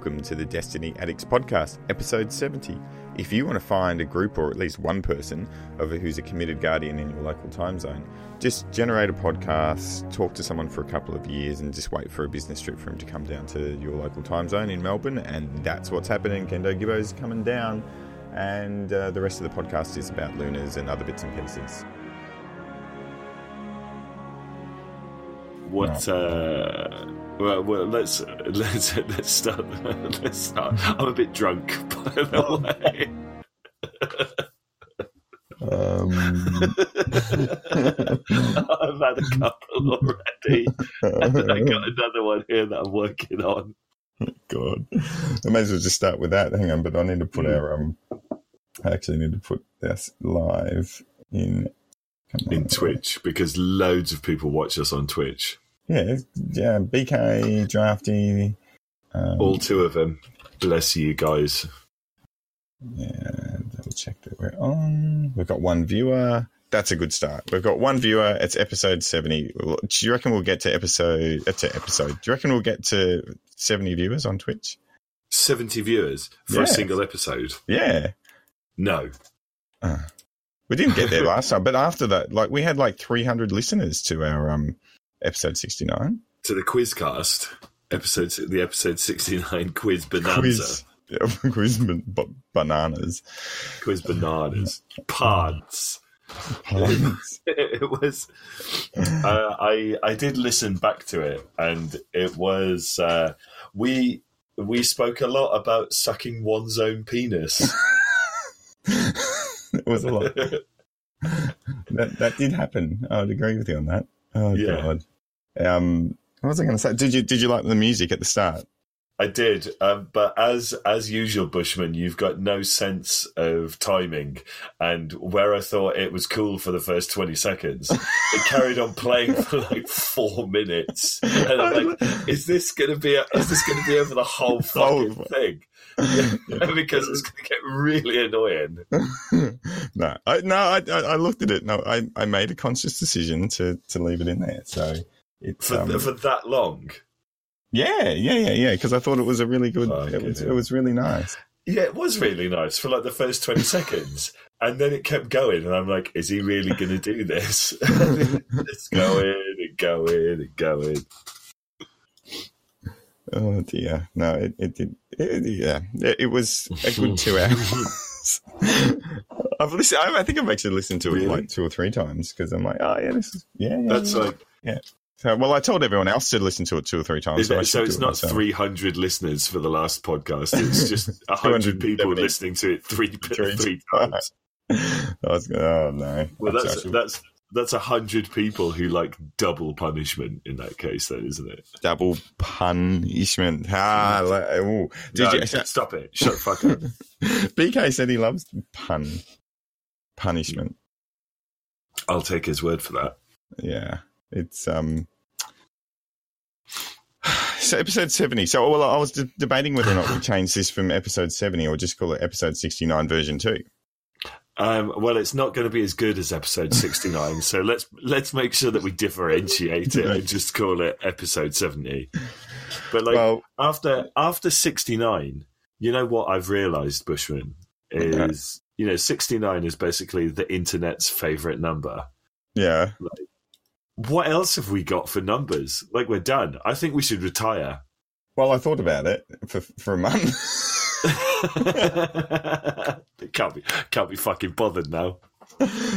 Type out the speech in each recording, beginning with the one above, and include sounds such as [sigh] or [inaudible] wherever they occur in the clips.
Welcome to the Destiny Addicts Podcast, episode 70. If you want to find a group or at least one person of who's a committed guardian in your local time zone, just generate a podcast, talk to someone for a couple of years, and just wait for a business trip for him to come down to your local time zone in Melbourne. And that's what's happening. Kendo Gibbo's coming down, and uh, the rest of the podcast is about Lunas and other bits and pieces. What? Uh, well, well, let's [laughs] let's let's start. [laughs] Let's start. I'm a bit drunk, [laughs] by the way. Um, I've had a couple already, and I got another one here that I'm working on. God, I may as well just start with that. Hang on, but I need to put Mm. our um. I actually need to put this live in. in Twitch because loads of people watch us on Twitch. Yeah, yeah. BK drafty. Um, All two of them. Bless you guys. Yeah, double check that we're on. We've got one viewer. That's a good start. We've got one viewer. It's episode seventy. Do you reckon we'll get to episode? Uh, to episode. Do you reckon we'll get to seventy viewers on Twitch? Seventy viewers for Yeah. a single episode. Yeah. No, We didn't get there last time, but after that, like we had like 300 listeners to our um episode 69 to the Quizcast episode, the episode sixty-nine [laughs] quiz bonanza, quiz. Yeah, [laughs] quiz ban- ba- bananas. quiz bananas, pods. [laughs] It was uh, i i did listen back to it and it was uh we we spoke a lot about sucking one's own penis it was a lot. That that did happen. I would agree with you on that. Oh Yeah. god. Um, what was I going to say? Did you did you like the music at the start? I did um, but as as usual bushman you've got no sense of timing and where i thought it was cool for the first 20 seconds it carried on playing for like four minutes and i'm like is this gonna be is this gonna be over the whole [laughs] fucking Oh. thing [laughs] because it's going to get really annoying. [laughs] no, I, no, I, I I looked at it. No, I, I made a conscious decision to, to leave it in there. So For, um, for that long. Yeah, yeah, yeah, yeah. Because I thought it was a really good. Fucking it was it was really nice. Yeah, it was really nice for like the first 20 [laughs] seconds. And then it kept going, and I'm like, is he really going to do this? [laughs] it's going and going and going. Oh dear, no, it it did. It, yeah, it, it was a good two [laughs] hours. I've listened. I, I think I've actually listened to it Really? like two or three times because I'm like, oh yeah, this is yeah. yeah That's yeah. like, So, well, I told everyone else to listen to it two or three times. is it- so it's it not 300 listeners for the last podcast. It's just [laughs] 100 people listening to it three, [laughs] Three three times. Was [laughs] oh no. Well, that's actually that's that's a hundred people who like double punishment in that case, then, isn't it? double punishment. Ah, like. Did No, you? stop it? Shut the fuck up. BK said he loves pun punishment. I'll take his word for that. Yeah, it's um. So episode seventy. So well, I was de- debating whether or not we [laughs] change this from episode seventy or just call it episode sixty-nine version two. Um, well, it's not going to be as good as episode sixty nine, so let's let's make sure that we differentiate it and just call it episode seventy. But like well, after after sixty nine, you know what I've realised, Bushman is you know sixty nine is basically the internet's favorite number. yeah. What else have we got for numbers? Like we're done. I think we should retire. Well, I thought about it for for a month. [laughs] [laughs] can't be can't be fucking bothered now.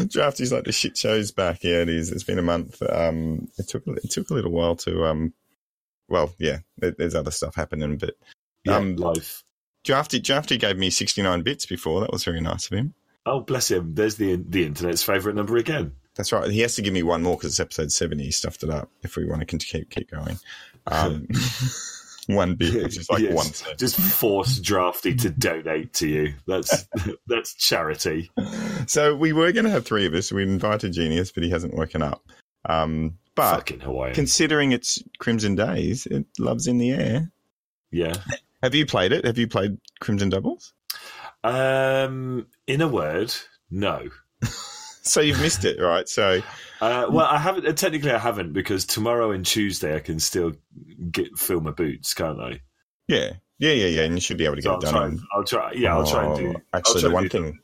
Drafty's like the shit show's back. Yeah, it is. It's been a month. Um, it took it took a little while to um. Well, yeah, there, there's other stuff happening, but Yeah, Um, life. Drafty Drafty gave me 69 bits before. That was very nice of him. Oh, bless him. There's the the internet's favourite number again. That's right. He has to give me one more because it's episode 70. He stuffed it up. If we want to keep keep going, um, [laughs] one bit, which is like Yes. one. cent. Just force Drafty to donate to you. That's [laughs] that's charity. So we were going to have three of us. We invited Genius, but he hasn't woken up. Um, but considering it's Crimson Days, it loves in the air. yeah. Have you played it? Have you played Crimson Doubles? Um. In a word, no. [laughs] So you've missed it, right? So Uh, well, I haven't. uh, Technically, I haven't because tomorrow and Tuesday I can still get fill my boots, can't I? yeah, Yeah, yeah, yeah. And you should be able to get So it done. try. and- I'll try. Yeah, I'll try and do. Oh, Actually, the one thing,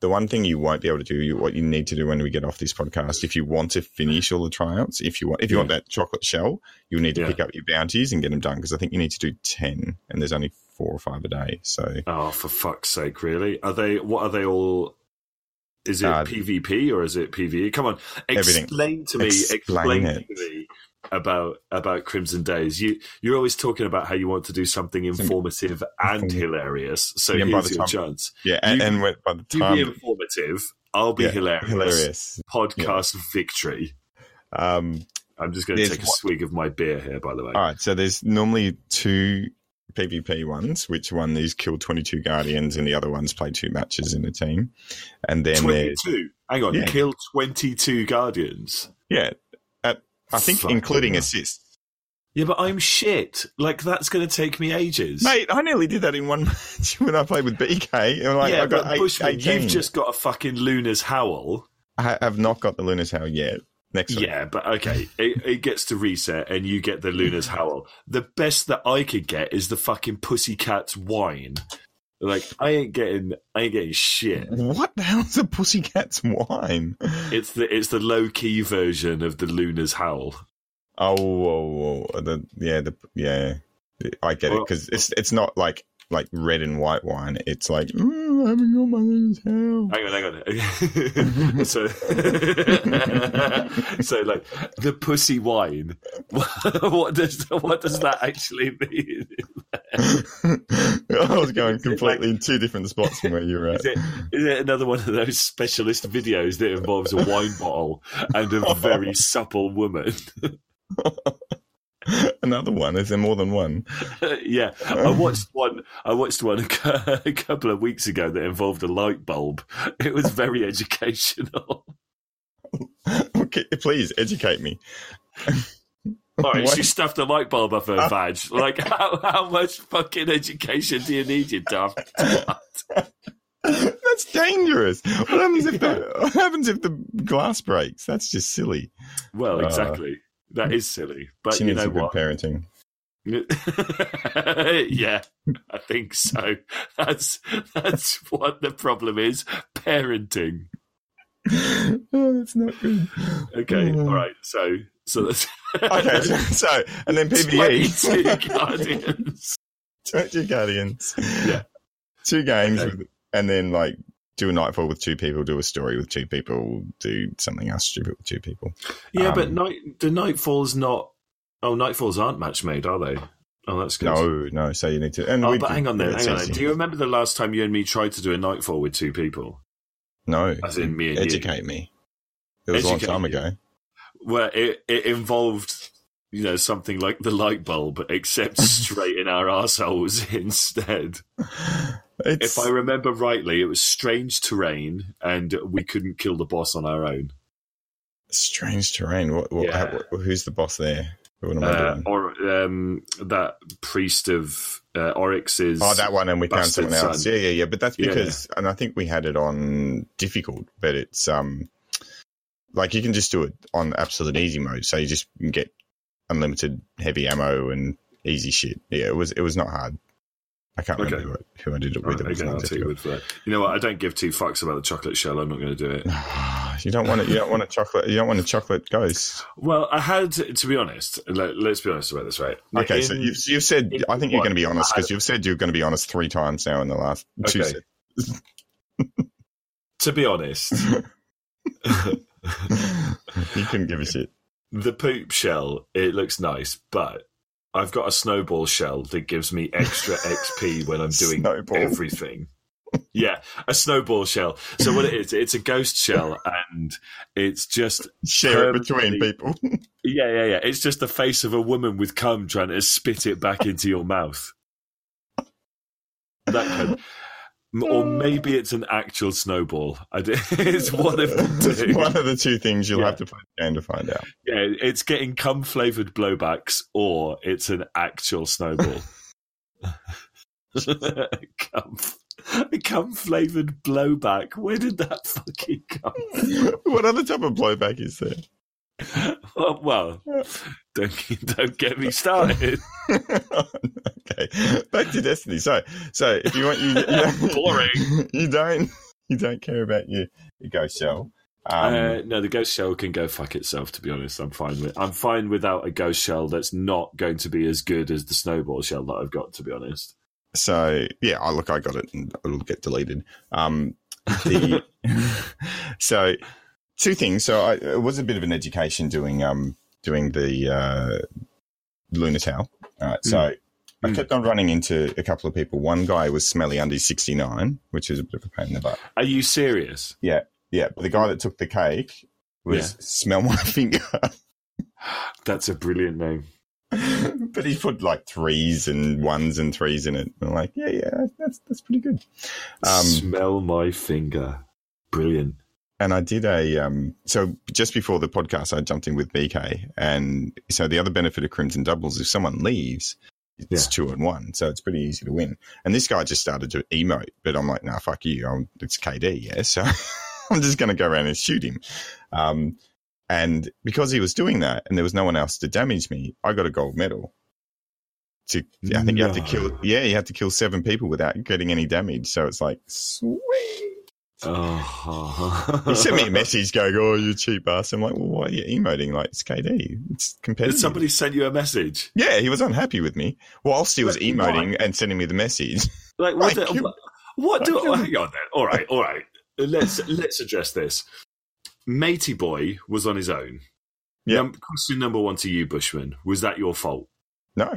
the one thing you won't be able to do, you, what you need to do when we get off this podcast, if you want to finish all the tryouts, if you want, if you want that chocolate shell, you'll need to Yeah. pick up your bounties and get them done because I think you need to do ten, and there's only four or five a day. So Oh, for fuck's sake! Really? Are they? What are they all? Is it Uh, PvP or is it PvE? Come on, Everything. explain to me. Explain Explain, it. to me about about Crimson Days. You you're always talking about how you want to do something informative and hilarious. So Yeah, here's your time- chance. yeah, and, You- and when- by the time You be informative. I'll be yeah, hilarious. hilarious. Podcast victory. Um, I'm just going to take a one- swig of my beer here, by the way. all right, so there's normally two PvP ones, which one is kill 22 guardians, and the other one's play two matches in a team, and then 22. Hang on, Yeah. kill 22 guardians. yeah, at, I think Fucking including assists. Yeah, but I'm shit. Like that's going to take me ages. Mate, I nearly did that in one [laughs] match when I played with BK. And like, yeah, I got but eight, Bushman, you've just got a fucking Luna's howl. I have not got the Luna's Howl yet. Next week. Yeah, but okay, it, it gets to reset, and you get the Luna's howl. The best that I could get is the fucking Pussycat's wine. Like I ain't getting, I ain't getting shit. What the hell's a pussycat's wine? It's the it's the low key version of the Luna's howl. Oh, whoa, whoa. The, yeah, the, yeah. I get it because it's it's not like like red and white wine. It's like mm, I haven't got my Luna's Howl. Hang on, hang on. so, [laughs] so like the pussy wine. [laughs] what does what does that actually mean? [laughs] I was going completely in two different spots from where you were at. Is it, is it another one of those specialist videos that involves a wine bottle and a very supple woman? [laughs] Another one. Is there more than one? [laughs] yeah, I watched one. I watched one a [laughs] a couple of weeks ago that involved a light bulb. It was very educational. Okay, please educate me. All right, What? she stuffed a light bulb up her badge. Like, how, how much fucking education do you need, you daft? That's dangerous. What happens if the what happens if the glass breaks? That's just silly. Well, Uh, exactly. That is silly. But she you know what? parenting. [laughs] yeah, I think so. [laughs] That's that's what the problem is. Parenting. [laughs] oh, that's not good. Okay, Oh. all right. So so that's Okay, so, and then PVE, 22 guardians. twenty guardians, Yeah. two games, Okay. with, and then like do a nightfall with two people, do a story with two people, do something else stupid with two people. Yeah, but Um, night the nightfall's not. Oh, nightfalls aren't match made, are they? Oh, that's good. No, no. So you need to. And Oh, but hang on there. Hang on. Do you remember the last time you and me tried to do a nightfall with two people? No, As in me and you. educate me. It was a long Educate time you. ago. Where it, it involved, you know, something like the light bulb, except [laughs] straight in our assholes [laughs] instead. It's, If I remember rightly, it was strange terrain, and we couldn't kill the boss on our own. strange terrain. What? what, Yeah. how- who's the boss there? What am I Uh, or um, that priest of uh, Oryx's. Oh, that one, and we found someone else. Son. Yeah, yeah, yeah. But that's Yeah. because, and I think we had it on difficult, but it's um, like you can just do it on absolute easy mode, so you just get unlimited heavy ammo and easy shit. Yeah, it was it was not hard. I can't Okay. remember who, I- who I did it Right, with. It was okay, I'll take you difficult. with that. You know what? I don't give two fucks about the chocolate shell. I'm not going to do it. [sighs] you don't want it. You don't want a chocolate. You don't want a chocolate ghost. Well, I had to be honest. Let, us be honest about this, right? Okay, so you've you've said. in I think you're going to be honest because you've said you're going to be honest three times now in the last two. Okay. to be honest, [laughs] you couldn't give a shit. The poop shell it looks nice, but I've got a snowball shell that gives me extra [laughs] XP when I'm doing Snowball. everything. Yeah, a snowball shell. So what it is, it's a ghost shell, and it's just Share it between people. [laughs] yeah, yeah, yeah. It's just the face of a woman with cum trying to spit it back into your mouth. That kind. Or maybe it's an actual snowball. [laughs] It's one of the two. One of the two things you'll Yeah. have to play the game to find out. Yeah, it's getting cum flavored blowbacks, or it's an actual snowball. [laughs] [laughs] cum, cum flavored blowback. Where did that fucking come? what other type of blowback is there? Well, well don't don't get me started. Okay, [laughs] back to Destiny. So, so if you want, you, you [laughs] Boring. [laughs] You don't, you don't care about your, your ghost shell. Um, uh, no, the ghost shell can go fuck itself. To be honest, I'm fine with. I'm fine without a ghost shell that's not going to be as good as the snowball shell that I've got. To be honest. so yeah, I look, I got it, and it'll get deleted. Um, the, so two things. So I, it was a bit of an education doing um doing the uh, Luna's Howl. All right, so. I Mm. kept on running into a couple of people. One guy was Smelly under 69, which is a bit of a pain in the butt. Are you serious? Yeah, Yeah. but the guy that took the cake was Yeah. Smell My [laughs] Finger. [sighs] That's a brilliant name. [laughs] but he put like threes and ones and threes in it. I'm like, yeah, yeah, that's that's pretty good. Um, Smell my finger. Brilliant. and I did a um, so just before the podcast, I jumped in with BK, and so the other benefit of Crimson Doubles, if someone leaves, it's Yeah. two and one, so it's pretty easy to win. And this guy just started to emote, but I'm like, nah, fuck you, I'm, it's KD, yeah, so [laughs] I'm just going to go around and shoot him. Um, and because he was doing that, and there was no one else to damage me, I got a gold medal. To, I think you have to No. kill, yeah, you have to kill seven people without getting any damage. So it's like, sweet. Oh. He sent me a [laughs] message going, "Oh, you cheap ass." I'm like, "Well, why are you emoting? Like it's KD. It's competitive." Did somebody send you a message? yeah, he was unhappy with me whilst he was But emoting and sending me the message. [laughs] Like what? Like do, you- what, do? like hang on then. All right, all right. Let's let's address this. Matey boy was on his own. Yeah. Num- question number one to you, Bushman. Was that your fault? No,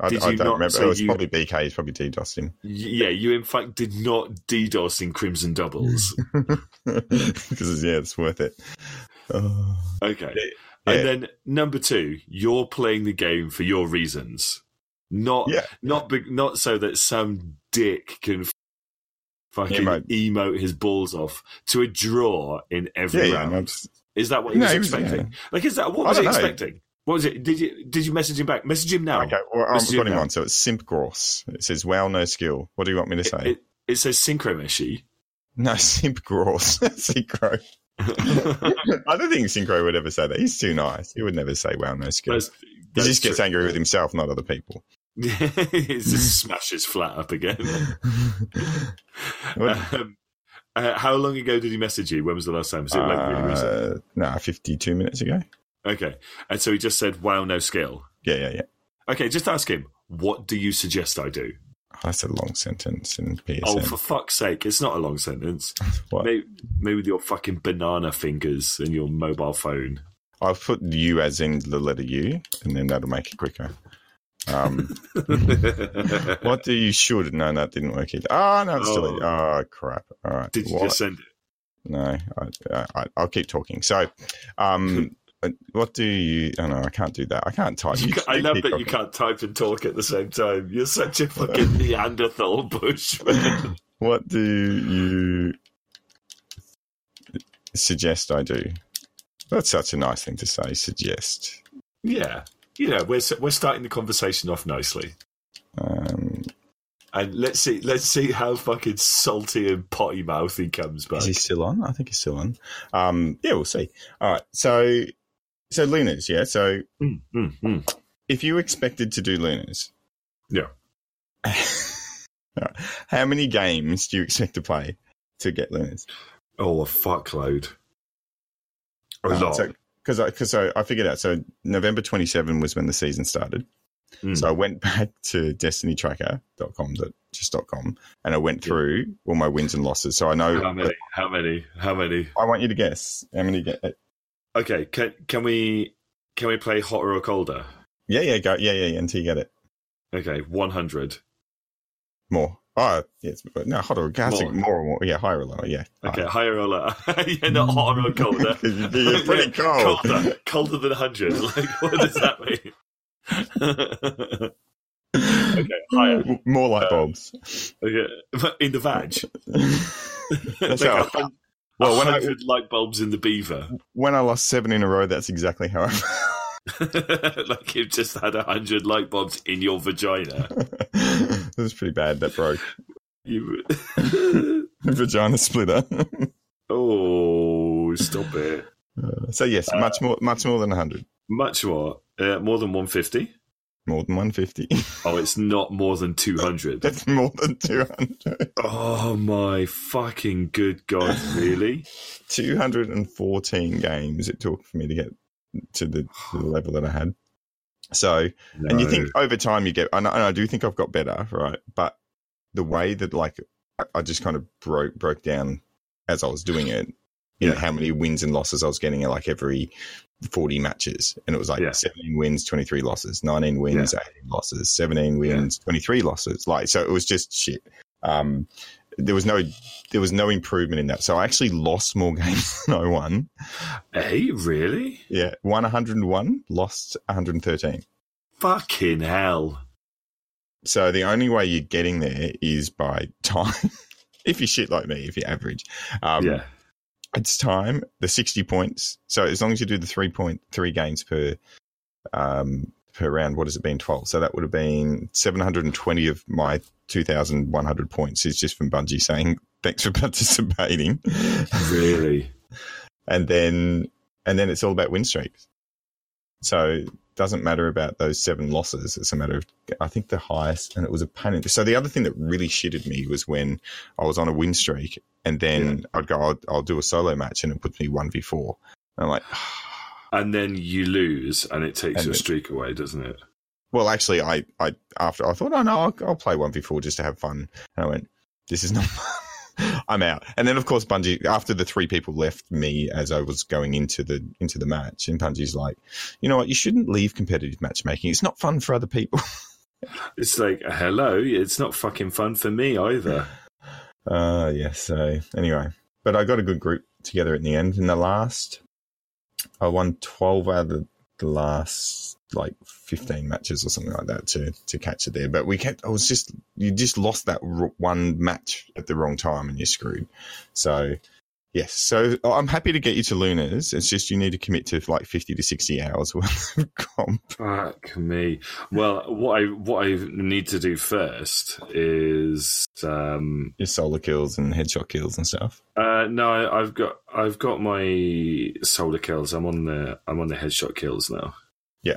I, Did I you don't not- remember. so it was you- probably BK. He's probably him Yeah, you in fact did not DDoS in Crimson Doubles. [laughs] [laughs] because yeah, it's worth it. Oh. Okay. Yeah. And then number two, you're playing the game for your reasons, not Yeah. not be, not so that some dick can fucking Emote. emote his balls off to a draw in every yeah. round. no, just- Is that what he No, was he was- expecting? Like, is that what I was he expecting? What was it? Did you did you message him back? Message him now. Okay, well, I've him got him on. So it's Simp Gross. It says, "Wow, no skill." What do you want me to say? It, it, it says synchro meshy. no, [laughs] Simp Gross. [laughs] Synchro. [laughs] I don't think Synchro would ever say that. He's too nice. He would never say, "Wow, no skill." That's- he that's just gets true. angry with himself, not other people. he just smashes flat up again. Um, uh, how long ago did he message you? When was the last time? Was it like really recent? uh, no, fifty-two minutes ago. Okay. And so he just said, wow, no skill. Yeah, yeah, yeah. Okay, just ask him, what do you suggest I do? Oh, that's a long sentence in PSN. Oh, for fuck's sake, it's not a long sentence. [laughs] What? Maybe, maybe with your fucking banana fingers and your mobile phone. I'll put you as in the letter U, and then that'll make it quicker. Um, [laughs] what do you should? No, that didn't work either. Oh, no, it's still. Oh. Oh, crap. All right. Did you What? just send it? No, I, I, I'll keep talking. So, um, [laughs] what do you? Oh no, I can't do that. I can't type. You I love that you can't type and talk at the same time. You're such a fucking [laughs] Neanderthal bushman. What do you suggest I do? That's such a nice thing to say. Suggest. yeah. You know, we're, we're starting the conversation off nicely. Um, And let's see, let's see how fucking salty and potty mouth he comes back. is he still on? I think he's still on. Um, yeah, we'll see. All right. So, so Lunas. Yeah. So, Mm, mm, mm. if you expected to do Lunas, Yeah. [laughs] how many games do you expect to play to get Lunas? Oh, a fuckload. A Uh, lot. So, because I, because I, I figured out. So November 27 was when the season started. Mm. So I went [laughs] back to destinytracker.com, just .com, and I went Yeah. through all my wins and losses. So I know. how many? How many? How many? I want you to guess how many get. Okay, can can we can we play hotter or colder? Yeah, yeah, go. Yeah, yeah, yeah, until you get it. Okay, one hundred. More. Oh, yes, but no, hotter. Or, more. More. more or more. Yeah, higher or lower. Yeah. Okay, higher or lower? [laughs] yeah, not hotter or colder. [laughs] you're- pretty [laughs] cold. colder, colder than hundred. Like, what does that mean? okay, higher. More light Uh, bulbs. Okay, in the vag. That's like how- a hun- well, when I, light bulbs in the beaver. when I lost seven in a row, that's exactly how I felt. [laughs] like you've just had a hundred light bulbs in your vagina. [laughs] it was pretty bad. That broke. You. [laughs] Vagina splitter. oh, stop it! so yes, Uh, much more, much more than hundred. Much more. Uh, more than one fifty. More than 150. [laughs] Oh, it's not more than 200. it's more than 200. oh my fucking good god, really? [laughs] 214 games it took for me to get to the, to the level that I had. So, no. and you think over time you get, and I, and I do think I've got better, right? But the way that like I just kind of broke broke down as I was doing it, you know, how many wins and losses I was getting at like every 40 matches. And it was like yeah. 17 wins, 23 losses, 19 wins, yeah. 18 losses, 17 wins, 23 losses. Like, so it was just shit. Um, there was no there was no improvement in that. So I actually lost more [laughs] games than I won. Hey, really? Yeah, won 101, lost 113. Fucking hell. So the only way you're getting there is by [laughs] time. if you're shit like me, if you're average. Um, yeah it's time. The sixty points. So as long as you do the three point three games per um, per round, what has it been? Twelve. So that would have been seven hundred and twenty of my two thousand one hundred points is just from Bungie saying [laughs] thanks for participating. Really. [laughs] and then and then it's all about win streaks. So doesn't matter about those seven losses. It's a matter of, I think the highest, and it was a pain. In, so the other thing that really shitted me was when I was on a win streak and then yeah. I'd go, I'll, I'll, do a solo match and it puts me 1v4. And I'm like, [sighs] and then you lose and it takes and your streak away, doesn't it? Well, actually, I, I, after I thought, oh no, I'll, I'll play 1v4 just to have fun. And I went, this is not [laughs] I'm out. And then of course Bungie after the three people left me as I was going into the into the match and Bungie's like, you know what, you shouldn't leave competitive matchmaking. It's not fun for other people. [laughs] it's like, hello, it's not fucking fun for me either. [laughs] Uh yeah, so anyway. But I got a good group together in the end. In the last I won twelve out of the last like 15 matches or something like that to to catch it there. But we kept. I was just you just lost that one match at the wrong time and you're screwed. So yes, so I'm happy to get you to Lunas. It's just you need to commit to like 50 to 60 hours [laughs] worth of comp. Fuck me. Well, what I what I need to do first is um your solar kills and headshot kills and stuff. Uh, no, I've got I've got my solar kills. I'm on the I'm on the headshot kills now. Yeah.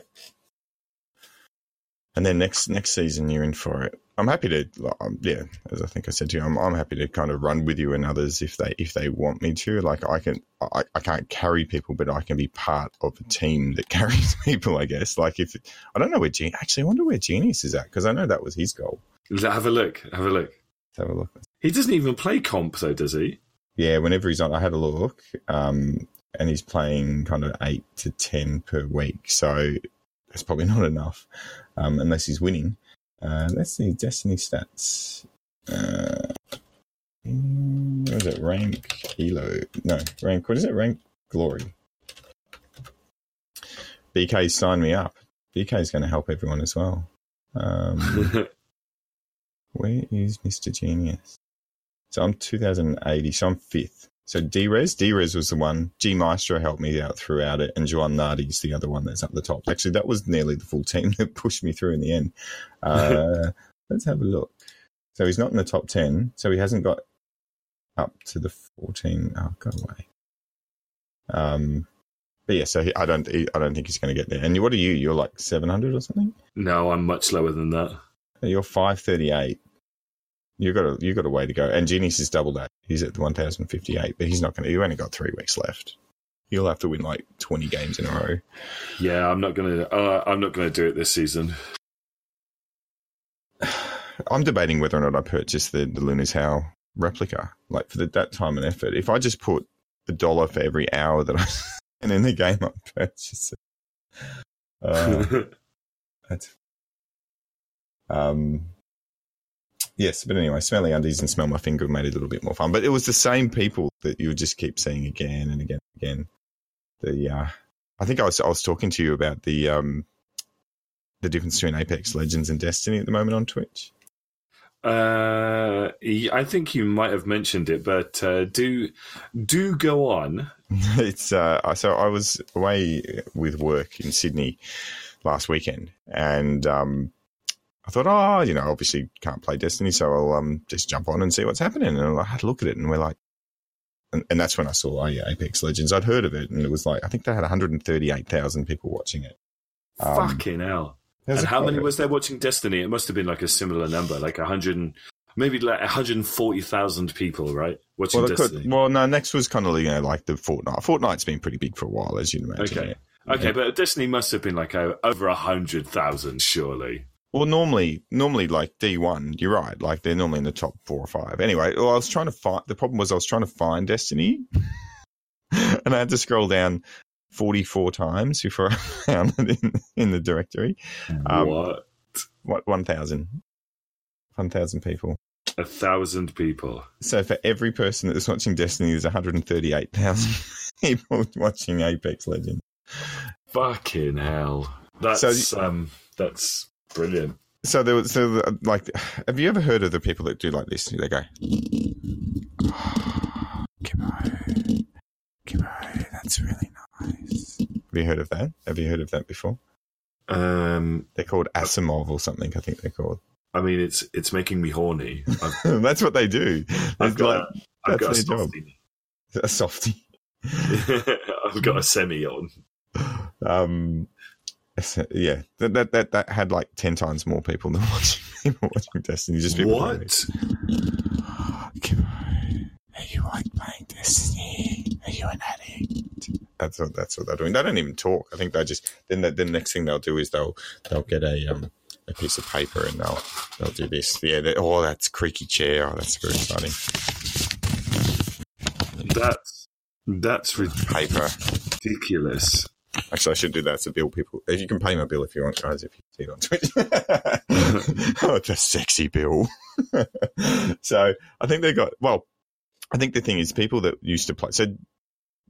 And then next next season you're in for it. I'm happy to, um, yeah, as I think I said to you, I'm, I'm happy to kind of run with you and others if they if they want me to. Like I can, I, I can't carry people, but I can be part of a team that [laughs] carries people. I guess. Like if I don't know where actually, I wonder where Genius is at because I know that was his goal. Have a look. Have a look. Let's have a look. He doesn't even play comp though, does he? Yeah, whenever he's on, I had a look. Um, and he's playing kind of eight to ten per week. So that's probably [laughs] not enough um, unless he's winning. Uh, let's see Destiny stats. Uh, what is it? Rank Elo? No, rank. What is it? Rank Glory. BK signed me up. BK is going to help everyone as well. Um, [laughs] where is Mr. Genius? So I'm 2080, so I'm fifth. So Drez, Drez was the one. G Maestro helped me out throughout it, and Juan Nardi's the other one that's up the top. Actually, that was nearly the full team [laughs] that pushed me through in the end. Uh, [laughs] let's have a look. So he's not in the top ten. So he hasn't got up to the fourteen. Oh, go away. Um, but yeah, so he, I don't, I don't think he's going to get there. And what are you? You're like seven hundred or something? No, I'm much lower than that. You're five thirty eight. You've got a you got a way to go. And Genius is double that. He's at the 1058, but he's not going to. You only got three weeks left. You'll have to win like 20 games in a row. Yeah, I'm not going to. Uh, I'm not going to do it this season. [sighs] I'm debating whether or not I purchase the, the Luna's Howl replica. Like for the, that time and effort, if I just put a dollar for every hour that I [laughs] and in the game I purchase it. Uh, [laughs] that's um Yes, but anyway, smelly undies and smell my finger made it a little bit more fun. But it was the same people that you would just keep seeing again and again and again. The uh, I think I was I was talking to you about the um, the difference between Apex Legends and Destiny at the moment on Twitch. Uh, I think you might have mentioned it, but uh, do do go on. [laughs] it's uh, so I was away with work in Sydney last weekend, and um, I thought, oh, you know, obviously can't play Destiny, so I'll um, just jump on and see what's happening. And I had a look at it, and we're like, and, and that's when I saw oh, yeah, Apex Legends. I'd heard of it, and it was like I think they had 138,000 people watching it. Um, Fucking hell! And how many was there watching Destiny? It must have been like a similar number, like a hundred, maybe like hundred forty thousand people, right? Watching Well, Destiny. could, well, no. Next was kind of you know like the Fortnite. Fortnite's been pretty big for a while, as you'd imagine. Okay. yeah. okay, but Destiny must have been like over a hundred thousand, surely. Well, normally, normally like D one, you're right. Like they're normally in the top four or five. Anyway, well, I was trying to find. The problem was I was trying to find Destiny, [laughs] and I had to scroll down forty four times before I [laughs] found it in, in the directory. Um, what? What one thousand? One thousand people. A thousand people. So for every person that's watching Destiny, there's one hundred and thirty eight thousand [laughs] people watching Apex Legends. Fucking hell. That's So- um that's brilliant. So there was so the, like, have you ever heard of the people that do like this? They go, [sighs] Gibbo, Gibbo, that's really nice. Have you heard of that? Have you heard of that before? Um They're called Asimov or something. I think they're called. I mean it's it's making me horny. [laughs] That's what they do. I've got like a, I've got a softie. [laughs] a softie. [laughs] I've got a semi on. Um, [laughs] yeah, that, that that that had like ten times more people than [laughs] watching people watching Destiny. Just people What? Are you like playing Destiny? Are you an addict? That's what that's what they're doing. They don't even talk. I think they just then the, the next thing they'll do is they'll they'll get a um a piece of paper and they'll they'll do this. Yeah, they, oh that's creaky chair. Oh, that's very exciting. That's that's Paper. ridiculous. Actually, I should do that to bill people. If you can pay my bill if you want, guys, if you see it on Twitch. [laughs] oh, it's a sexy bill. [laughs] so I think they got, well, I think the thing is people that used to play, so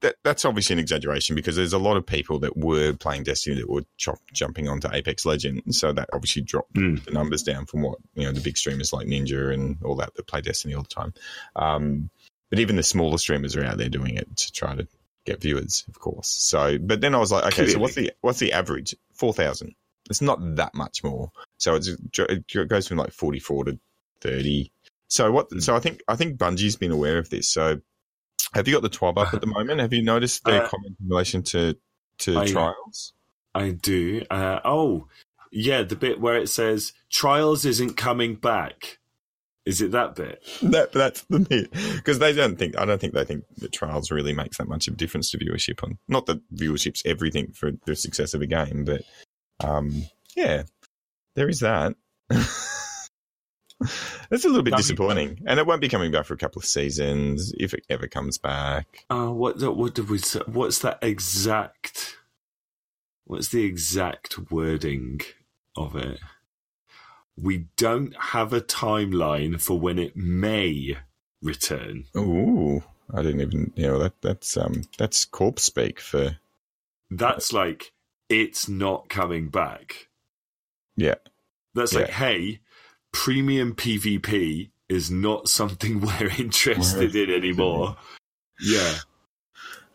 that, that's obviously an exaggeration because there's a lot of people that were playing Destiny that were chop, jumping onto Apex Legends. So that obviously dropped Mm. the numbers down from what, you know, the big streamers like Ninja and all that that play Destiny all the time. Um, but even the smaller streamers are out there doing it to try to get viewers, of course. So, but then I was like, okay, so what's the what's the average? Four thousand. It's not that much more. So it's, it goes from like forty four to thirty. So what? Mm. So I think I think Bungie's been aware of this. So have you got the twab up at the moment? Have you noticed their Uh, comment in relation to to I- trials? I do. Uh, oh, yeah, the bit where it says Trials isn't coming back. Is it that bit? That that's the bit because they don't think I don't think they think that trials really makes that much of a difference to viewership on not that viewership's everything for the success of a game, but um, yeah, there is that. [laughs] That's a little bit disappointing, and it won't be coming back for a couple of seasons if it ever comes back. Uh, what what did we say? What's that exact? What's the exact wording of it? We don't have a timeline for when it may return. Ooh, I didn't even you know that that's um that's corpse speak for That's like it's not coming back. yeah That's like, hey, premium PvP is not something [laughs] we're interested in anymore. Yeah.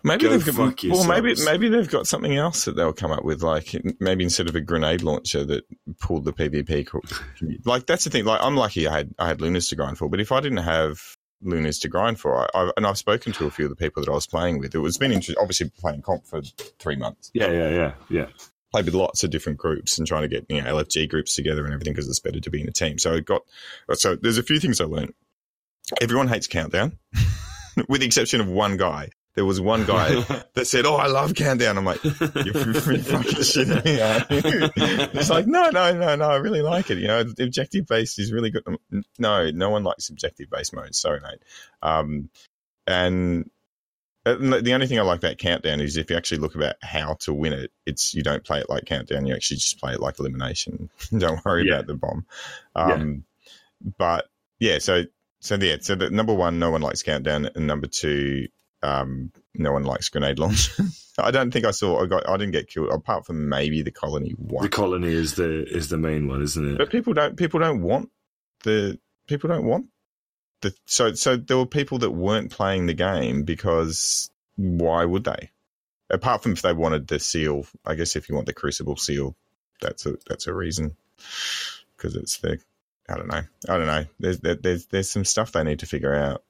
Maybe Go they've got, well, maybe maybe they've got something else that they'll come up with, like maybe instead of a grenade launcher that pulled the PvP. [laughs] Like that's the thing. Like I'm lucky I had I had Lunas to grind for, but if I didn't have Lunas to grind for, I, I, and I've spoken to a few of the people that I was playing with. It was been interesting. Obviously, playing comp for three months, Yeah, yeah, yeah, yeah. played with lots of different groups and trying to get you know LFG groups together and everything because it's better to be in a team. So it got so there's a few things I learned. Everyone hates countdown, [laughs] with the exception of one guy. There was one guy [laughs] that said, "Oh, I love countdown." I'm like, "You're fucking shitting me." aren't you?" [laughs] It's like, no, no, no, no. I really like it. You know, objective based is really good. No, no one likes objective based mode. Sorry, mate. Um, and the only thing I like about countdown is if you actually look about how to win it, it's you don't play it like countdown. You actually just play it like elimination. [laughs] don't worry Yeah. about the bomb. Um, but yeah, so so yeah, so the number one, no one likes countdown, and number two, um, no one likes grenade [laughs] launch. I don't think I saw. I got. I didn't get killed apart from maybe the colony one. The colony is the is the main one, isn't it? But people don't. People don't want the. People don't want the. So so there were people that weren't playing the game because why would they? Apart from if they wanted the seal, I guess if you want the crucible seal, that's a that's a reason because it's the. I don't know. I don't know. There's there's there's some stuff they need to figure out.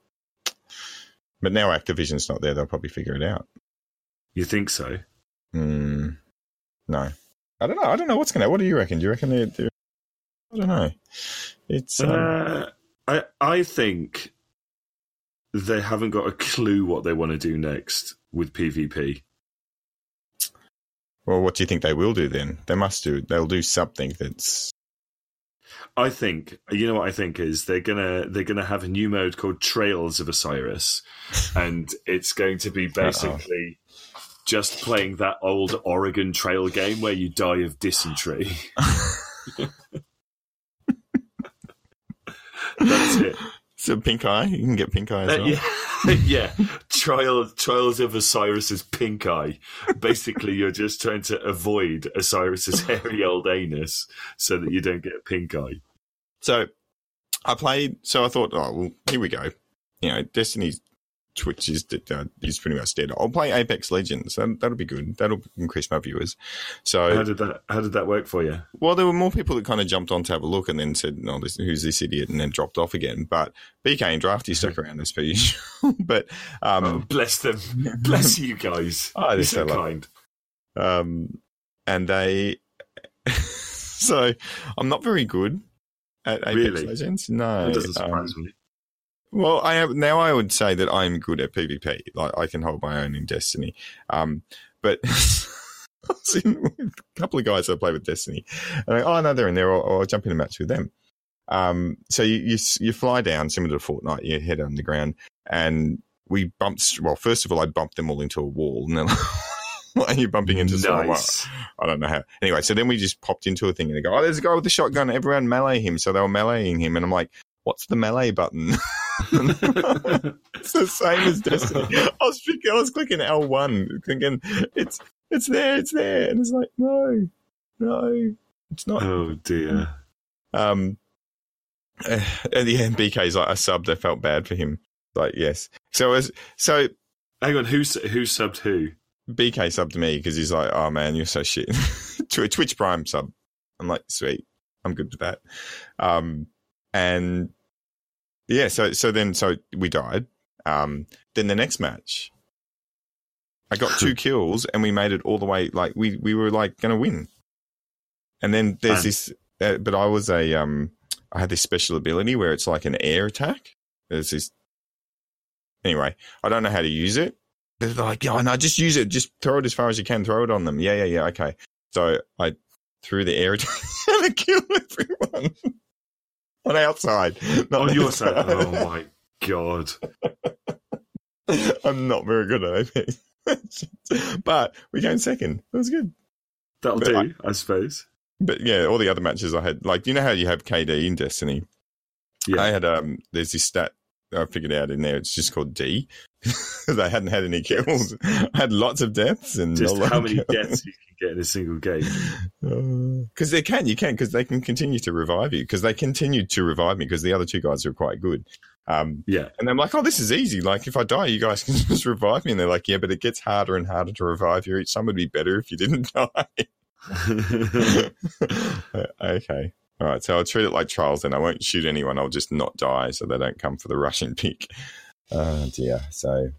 But now Activision's not there, they'll probably figure it out. You think so? Hmm. no, I don't know. I don't know what's going to. What do you reckon? Do you reckon they? do I don't know. It's. Um, Uh, I I think they haven't got a clue what they want to do next with PvP. well, what do you think they will do then? They must do. They'll do something that's. I think you know what I think is they're gonna they're gonna have a new mode called Trails of Osiris, [laughs] and it's going to be basically just playing that old Oregon Trail game where you die of dysentery. [laughs] [laughs] That's it. So pink eye, you can get pink eye as Uh, well. yeah, [laughs] yeah. Trial, Trials of Osiris's pink eye. Basically, you're just trying to avoid Osiris's [laughs] hairy old anus so that you don't get a pink eye. So I played. So I thought, oh well, here we go. You know, Destiny's Twitch is uh, is pretty much dead. I'll play Apex Legends. That, that'll be good. That'll increase my viewers. So How did that? How did that work for you? Well, there were more people that kind of jumped on to have a look and then said, "No, this, who's this idiot?" and then dropped off again. But BK and Drafty stuck around as per usual. [laughs] but Oh, um, bless them. [laughs] Bless you guys. [laughs] Oh, they're You're so kind. um, and they, so I'm not very good at Apex Really? Legends. No, it doesn't um, surprise me. Well, I have now. I would say that I'm good at PvP. Like I can hold my own in Destiny. Um, but I was in with a couple of guys that play with Destiny, and I, oh no, they're in there. I'll, I'll jump in a match with them. Um, so you, you you fly down similar to Fortnite. You head underground, and we bumped. Well, first of all, I bumped them all into a wall, and then. [laughs] Like you're bumping into someone. Nice. I don't know how. Anyway, so then we just popped into a thing and they go, oh, there's a guy with a shotgun. Everyone melee him. So they were meleeing him. And I'm like, what's the melee button? [laughs] it's the same as Destiny. [laughs] I was, thinking- I was clicking L1 thinking, it's, it's there, it's there. And it's like, no, no, it's not. oh dear. Um, uh, and yeah, and BK's like, I subbed. I felt bad for him. Like, yes. So as, so Hang on. Who who subbed who? BK subbed me because he's like, "Oh man, you're so shit." [laughs] to a Twitch Prime sub, I'm like, "Sweet, I'm good with that." Um, and yeah, so so then so we died. Um, then the next match, I got two [laughs] kills and we made it all the way. Like we we were like going to win. And then there's Fun. this, uh, but I was a um, I had this special ability where it's like an air attack. There's this. Anyway, I don't know how to use it. They're like, yeah, no, just use it. Just throw it as far as you can. Throw it on them. Yeah, yeah, yeah. Okay. So I threw the air attack [laughs] and I killed everyone on outside. not On your side. Oh my god. [laughs] I'm not very good at Apex. [laughs] but we came second. It was good. That'll But do, I, suppose. But yeah, all the other matches I had, like, you know how you have KD in Destiny? Yeah. I had, um, there's this stat I figured out in there. It's just called D. [laughs] they hadn't had any kills. I [laughs] had lots of deaths and Just how many kills. [laughs] deaths you can get in a single game. Because they can, you can, because they can continue to revive you. Because they continued to revive me because the other two guys are quite good. Um, Yeah. and I'm like, oh, this is easy. Like, if I die, you guys can just revive me. And they're like, yeah, but it gets harder and harder to revive you. Each time would be better if you didn't die. okay. All right. So I'll treat it like trials and I won't shoot anyone. I'll just not die so they don't come for the [laughs] Russian pick. Oh, dear. So,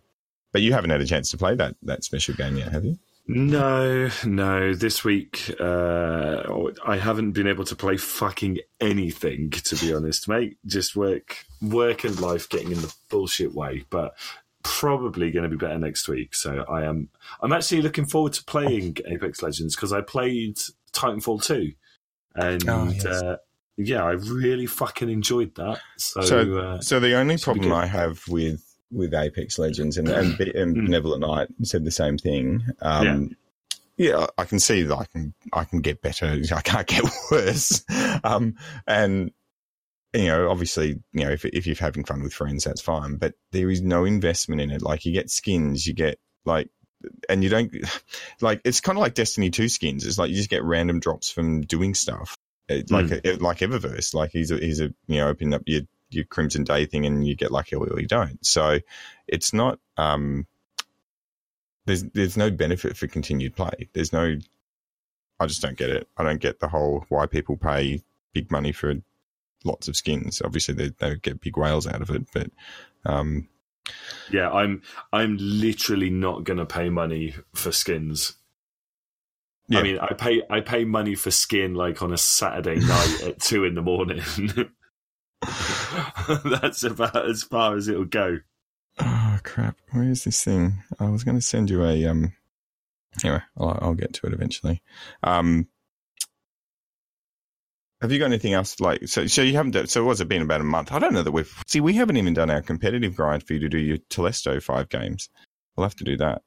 but you haven't had a chance to play that, that special game yet, have you? No, no. This week, uh, I haven't been able to play fucking anything, to be honest, mate. Just work, work and life getting in the bullshit way. But probably going to be better next week. So I am. I'm actually looking forward to playing Apex Legends because I played Titanfall two, and Oh, yes. uh, yeah, I really fucking enjoyed that. So, So- uh, So the only problem. I have with with Apex Legends and and, Be- [clears throat] and Mm. Benevolent Knight said the same thing. Um, yeah. I can see that I can I can get better. [laughs] I can't get [laughs] worse. Um, and you know, obviously, you know, if if you're having fun with friends, that's fine. But there is no investment in it. Like you get skins, you get like. And you don't [sighs] like it's kind of like Destiny two skins. It's like you just get random drops from doing stuff, It- like like Eververse. Like he's a he's a you know open up your your Crimson Day thing and you get lucky or you don't. So it's not um there's there's no benefit for continued play. There's no I just don't get it. I don't get the whole why people pay big money for lots of skins. Obviously they they get big whales out of it, but um yeah, I'm I'm literally not going to pay money for skins. Yeah. I mean, I pay I pay money for skin like on a Saturday night [laughs] at two in the morning. [laughs] That's about as far as it'll go. Oh crap! Where is this thing? I was going to send you a um. Anyway, I'll, I'll get to it eventually. Um, have you got anything else like so? So you haven't done. So what's it been about a month? I don't know that we've see. We haven't even done our competitive grind for you to do your Telesto five games. We'll have to do that.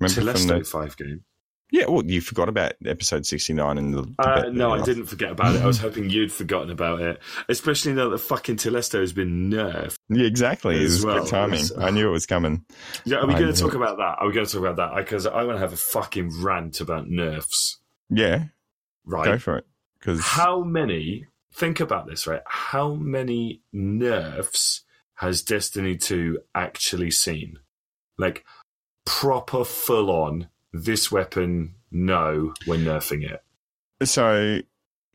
Remember Telesto the, five game. yeah. Well, you forgot about episode sixty nine and the. the Uh, bet no, I didn't forget about it. I was hoping you'd forgotten about it, especially now that fucking Telesto has been nerfed. Yeah, exactly. It as was well. good timing. It's- I knew it was coming. Yeah, are we going to talk about that? Are we going to talk about that? Because I want to have a fucking rant about nerfs, Yeah, right? go for it. Because How many? Think about this, right? How many nerfs has Destiny 2 actually seen? Like proper full on. This weapon, no, we're nerfing it. So,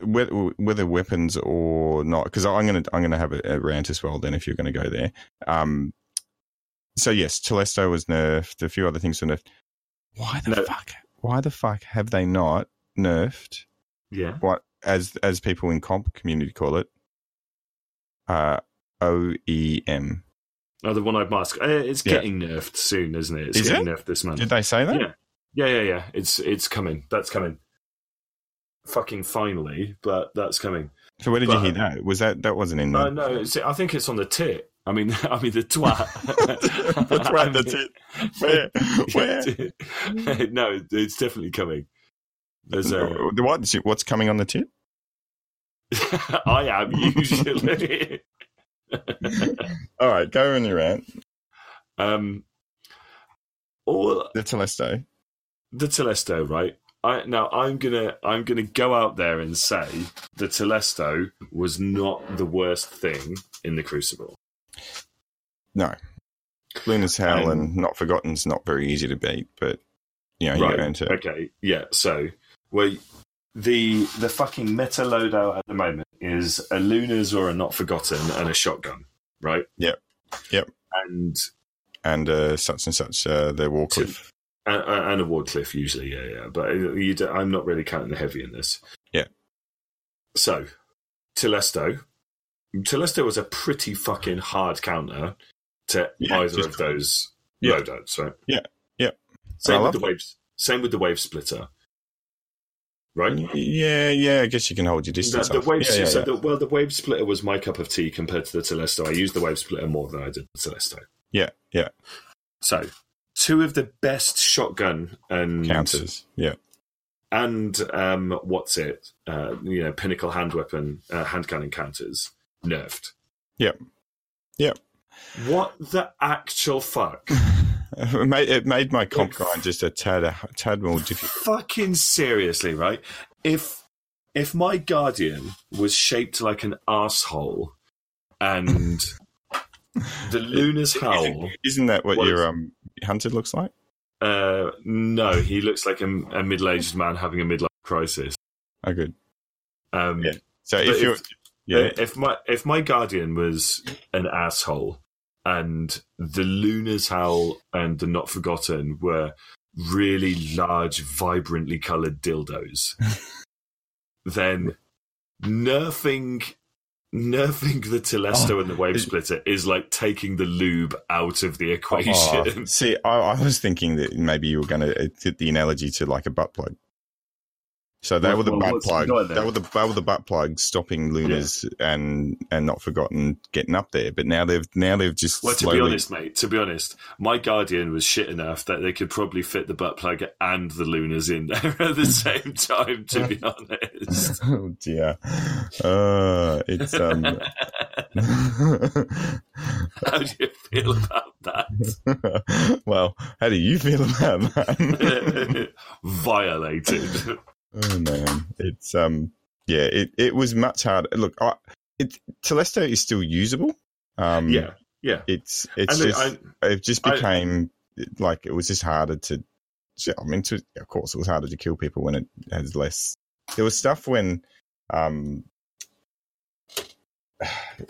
whether, whether weapons or not, because I'm gonna I'm gonna have a, a rant as well. Then, if you're gonna go there, um, so yes, Telesto was nerfed. A few other things were nerfed. Why the No. fuck? Why the fuck have they not nerfed Yeah. what as as people in comp community call it? Uh, OEM. Oh, the one-eyed mask. Uh, it's Yeah. getting nerfed soon, isn't it? It's Is getting it? nerfed this month. Did they say that? Yeah. Yeah, yeah, yeah. It's it's coming. That's coming. Fucking finally, but that's coming. So where did But- you hear that? Was that that wasn't in there? the? no. I think it's on the tit. I mean, [laughs] I mean the twat. [laughs] the twat, the [laughs] tit. Where? Where? no, it's definitely coming. There's a. What, what's coming on the tip? I am usually. [laughs] All right, go on your rant. um, all The Telesto. the Telesto, right? I now I'm gonna I'm gonna go out there and say the Telesto was not the worst thing in the Crucible. No. Luna's Howl Um, and Not Forgotten's not very easy to beat, but you know, right. into Okay. Yeah. So, well, the the fucking meta loadout at the moment is a Lunas or a Not Forgotten and a shotgun, right? Yep. Yep. And and uh, such and such uh, the Wardcliffe. and, and a Wardcliffe usually, yeah, yeah. But you do, I'm not really counting the heavy in this. Yeah. So, Telesto. Telesto was a pretty fucking hard counter to Yeah, either just- of those Yeah. loadouts, right? Yeah, yeah. Same I with the that. waves. Same with the wave splitter, right? Yeah, yeah. I guess you can hold your distance. the off. wave, yeah, yeah, so yeah. The, well, the wave splitter was my cup of tea compared to the Telesto. I used the wave splitter more than I did the Telesto. yeah, yeah. So, two of the best shotgun and Counters. Yeah, and um, what's it? Uh, you know, pinnacle hand weapon, uh, hand cannon counters nerfed. Yep. Yep. What the actual fuck? [laughs] it [laughs] made, it made my comp grind just a tad, a tad more difficult. Fucking seriously, right? If if my guardian was shaped like an asshole and the [laughs] Luna's howl, Isn't that what What your um hunted looks like? uh, no, he looks like a, a middle aged man having a midlife crisis. Oh, good. Um, Yeah. So if you're, if- yeah, If my if my guardian was an asshole and the Luna's Howl and the Not Forgotten were really large, vibrantly coloured dildos, [laughs] then nerfing nerfing the Telesto Oh, and the oh. Wave it- Splitter is like taking the lube out of the oh, equation. Oh, see, I, I was thinking that maybe you were going to fit the analogy to like a butt plug. So they Well, were the well, butt plug. They were the they were the butt plug stopping Lunas and and not forgotten getting up there. But now they've now they've just Well, to be honest, mate, to be honest, my Guardian was shit enough that they could probably fit the butt plug and the Lunas in there [laughs] at the same time, to be [laughs] honest. oh dear, uh, it's um. [laughs] How do you feel about that? well, how do you feel about that? Violated. Oh man, it's um, yeah, it, it was much harder. Look, I, it Telesto is still usable. Um, Yeah, yeah. it's it's I just I, it just I- became like it was just harder to. I mean, to, of course, it was harder to kill people when it has less. There was stuff when, um,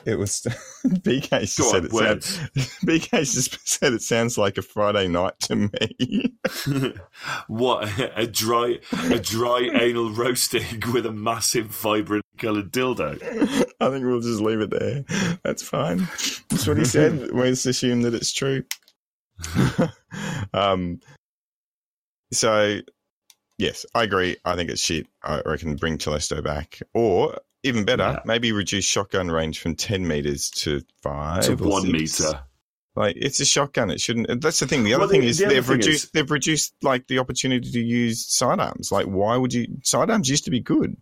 it was [laughs] BK just Go said it words. [laughs] sounds, BK just said it sounds like a Friday night to me. [laughs] what a dry a dry anal roasting with a massive vibrant coloured dildo. I think we'll just leave it there. That's fine. That's what he said. Let's assume that it's true. um, so, yes, I agree. I think it's shit. I reckon bring Telesto back. Or, even better, Yeah. maybe reduce shotgun range from 10 meters to 5 To one six. meter. Like, it's a shotgun. It shouldn't. That's the thing. The other Well, the- thing is the other they've thing reduced, is- they've reduced, like, the opportunity to use sidearms. Like, why would you. Sidearms used to be good.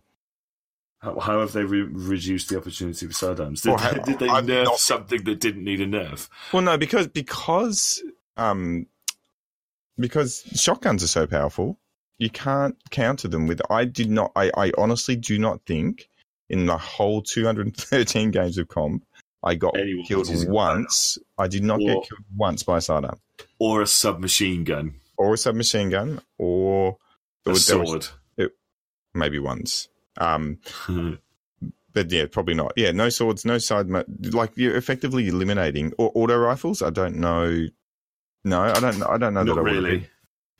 How, how have they re- reduced the opportunity for sidearms? Did, Well, how- did they I've nerf not- something that didn't need a nerf? Well, no, because because um because shotguns are so powerful, you can't counter them with. I did not. I, I honestly do not think in the whole 213 [laughs] games of comp, I got Anyone killed was using a once. I did not Or- get killed once by a sidearm Or a submachine gun, or a submachine gun or a was- there was sword. maybe once. Um, [laughs] but yeah, probably not. Yeah, no swords, no side. Ma- like you're effectively eliminating or auto rifles. I don't know. No, I don't. know. I don't know Not that really.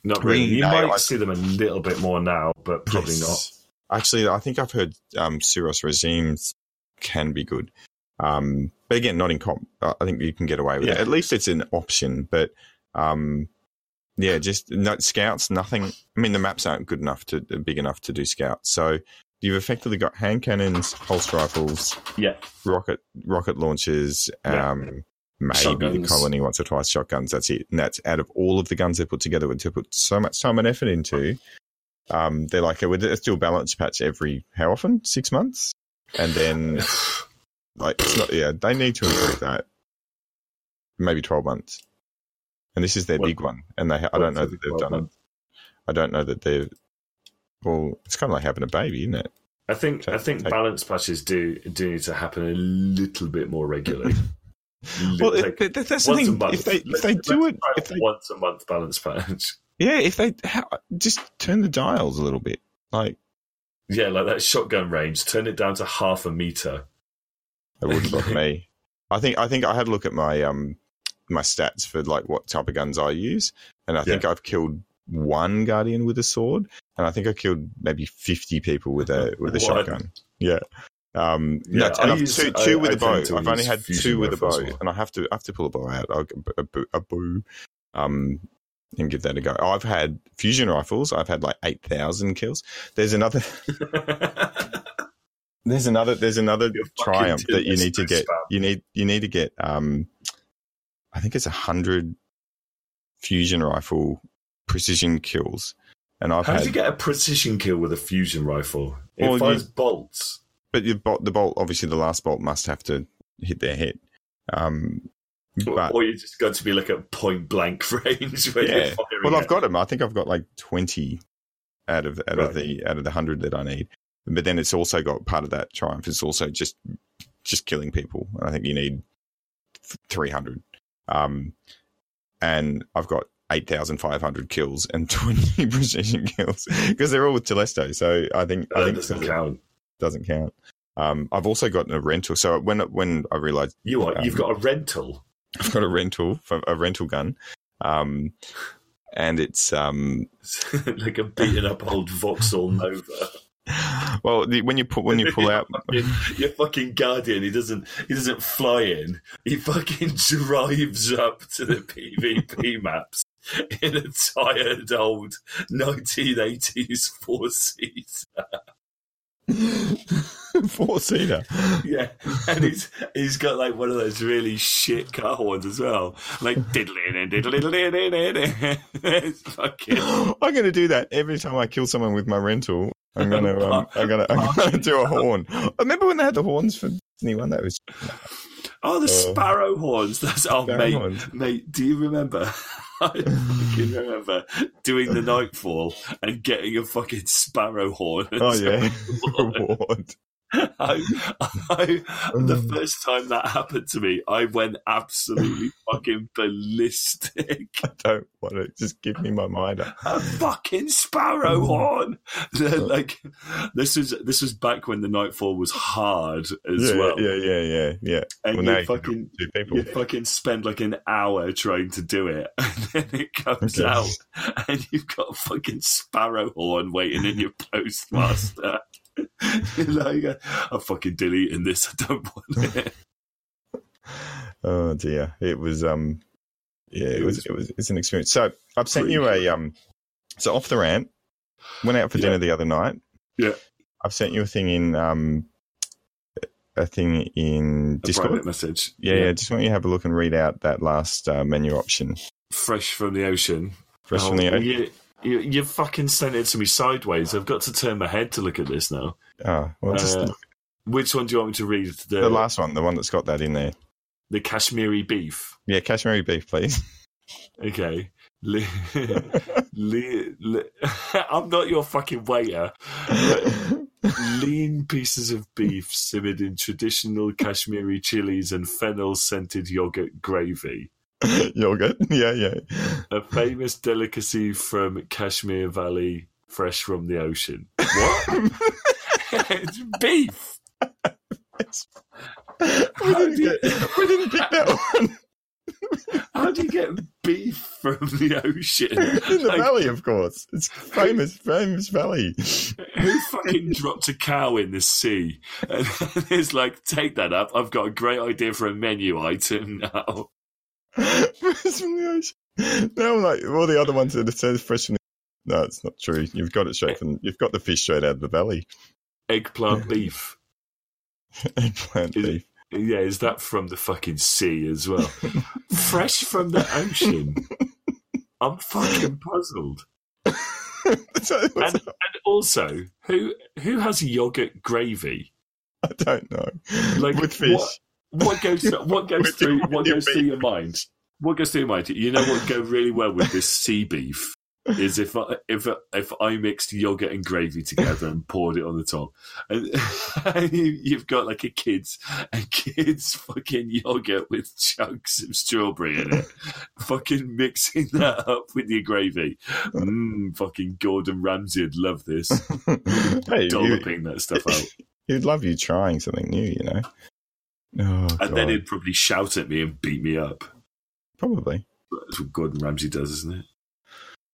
Not really. You No, might I- see them a little bit more now, but probably Yes. Actually, I think I've heard um, SUROS Regimes can be good. Um, but again, not in comp. Uh, I think you can get away with it. At least it's an option. But um, yeah, just no, scouts. Nothing. I mean, the maps aren't good enough to big enough to do scouts. So you've effectively got hand cannons, pulse rifles. Yeah. rocket rocket launchers. Yeah. Um, Maybe the colony once or twice shotguns. That's it. And that's out of all of the guns they put together, which they put so much time and effort into. Um, they're like, let's do a balance patch every how often? Six months, and then [sighs] like it's not. Yeah, they need to improve that. Maybe twelve months, and this is their What- big one. And they, I don't know that they've done it. I don't know that they've. Well, it's kind of like having a baby, isn't it? I think I think Take- balance patches do do need to happen a little bit more regularly. [laughs] Well, Like, that's the thing. If they if they do it, if they once a month balance patch. Yeah, if they how, just turn the dials a little bit, like Yeah, like that shotgun range. Turn it down to half a meter. It wouldn't bother [laughs] me. I think I think I had a look at my um my stats for like what type of guns I use, and I think I've killed one guardian with a sword, and I think I killed maybe fifty people with a with a What? shotgun. Yeah. Um, Yeah, no, and I've two, I- two with I a bow. I've only had two with a bow, and I have to I have to pull a bow out. I'll, a, boo- a boo, um, and give that a go. I've had fusion rifles. I've had like eight thousand kills. There's another. [laughs] There's another. There's another You're triumph that you need to get. spam. You need. You need to get. Um, I think it's a hundred fusion rifle precision kills, and I've How had. did you get a precision kill with a fusion rifle? It Well, you- fires bolts. but the bolt, the bolt, obviously, the last bolt must have to hit their head. Um, but or you're just got to be like at point blank [laughs] range where you're yeah, firing well, I've got them. I think I've got like twenty out of out Right. of the out of the hundred that I need. But then it's also got part of that triumph. It's also just just killing people. And I think you need three hundred. Um, and I've got eight thousand five hundred kills and [laughs] twenty precision kills because they're all with Telesto. So I think I think doesn't it count. doesn't count. Um, I've also gotten a rental. So when when I realized You are, you've Um, got a rental. I've got a rental a rental gun, um, and it's um, [laughs] like a beaten up old Vauxhall Nova. well the, when you put when you pull [laughs] out your, your fucking guardian, he doesn't he doesn't fly in. He fucking drives up to the PvP [laughs] maps in a tired old 1980s four seat. [laughs] four seater. Yeah, and he's he's got like one of those really shit car ones as well, like diddling and diddling It's fucking. I'm going to do that every time I kill someone with my rental. I'm to um, I'm to I'm to do a horn. I remember when they had the horns for Destiny one. That was Oh, the Uh, sparrow horns. [laughs] That's oh, Sparrow mate, horns. mate. Do you remember? [laughs] I fucking [laughs] remember doing the nightfall and getting a fucking sparrow horn. oh yeah reward. I, I, [laughs] the mm. first time that happened to me, I went absolutely [laughs] fucking ballistic. I don't want it. Just give me my mitre. A fucking sparrow mm. horn. like this was this was back when the nightfall was hard as yeah, well. Yeah, yeah, yeah, yeah. And Well, you you fucking Two you fucking spend like an hour trying to do it, [laughs] and then it comes Okay. out, and you've got a fucking sparrow horn waiting in your postmaster. [laughs] You're like, I'm fucking deleting this. I don't want it. [laughs] Oh dear, it was um, yeah, it, It was, was it was it's an experience. So I've sent pretty you a um, so off the rant. Went out for Yeah. dinner the other night. Yeah. I've sent you a thing in um, a thing in A Discord. private message. Yeah, yeah, Just want you to have a look and read out that last uh, menu option. Fresh from the ocean. Fresh Oh, from the ocean. You, you, fucking sent it to me sideways. I've got to turn my head to look at this now. Oh, well, just Uh, Which one do you want me to read? The, the last one, the one that's got that in there. the Kashmiri beef. Yeah, Kashmiri beef, please. [laughs] Okay. Le- le- le- I'm not your fucking waiter. [laughs] Lean pieces of beef simmered in traditional Kashmiri chilies and fennel scented yogurt gravy. [laughs] Yogurt. [laughs] Yeah, yeah. A famous delicacy from Kashmir Valley, fresh from the ocean. What? [laughs] it's beef. we, didn't you- get, we didn't that one How do you get beef from the ocean? in the Like, valley, of course. It's famous, famous valley. Who fucking dropped a cow in the sea? And it's like, take that up. I've got a great idea for a menu item now. [laughs] fresh from the ocean. No, I'm like all the other ones that it says fresh from the. No, it's not true. You've got it straight from. You've got the fish straight out of the belly. Eggplant beef. [laughs] Eggplant Is beef. Yeah, is that from the fucking sea as well? [laughs] Fresh from the ocean. I'm fucking puzzled. And, and also, who who has yogurt gravy? I don't know. Like, With fish. what- What [laughs] goes what goes through your- what goes through your mind? What goes through your mind? You know what would go really well with this sea beef is if I, if if I mixed yogurt and gravy together and poured it on the top, and, [laughs] you, you've got like a kids a kids fucking yogurt with chunks of strawberry in it, fucking mixing that up with your gravy. Mmm, fucking Gordon Ramsay would love this. [laughs] hey, you, that stuff out. he'd love you trying something new, you know. Oh, And then he'd probably shout at me and beat me up. probably. That's what Gordon Ramsay does, isn't it?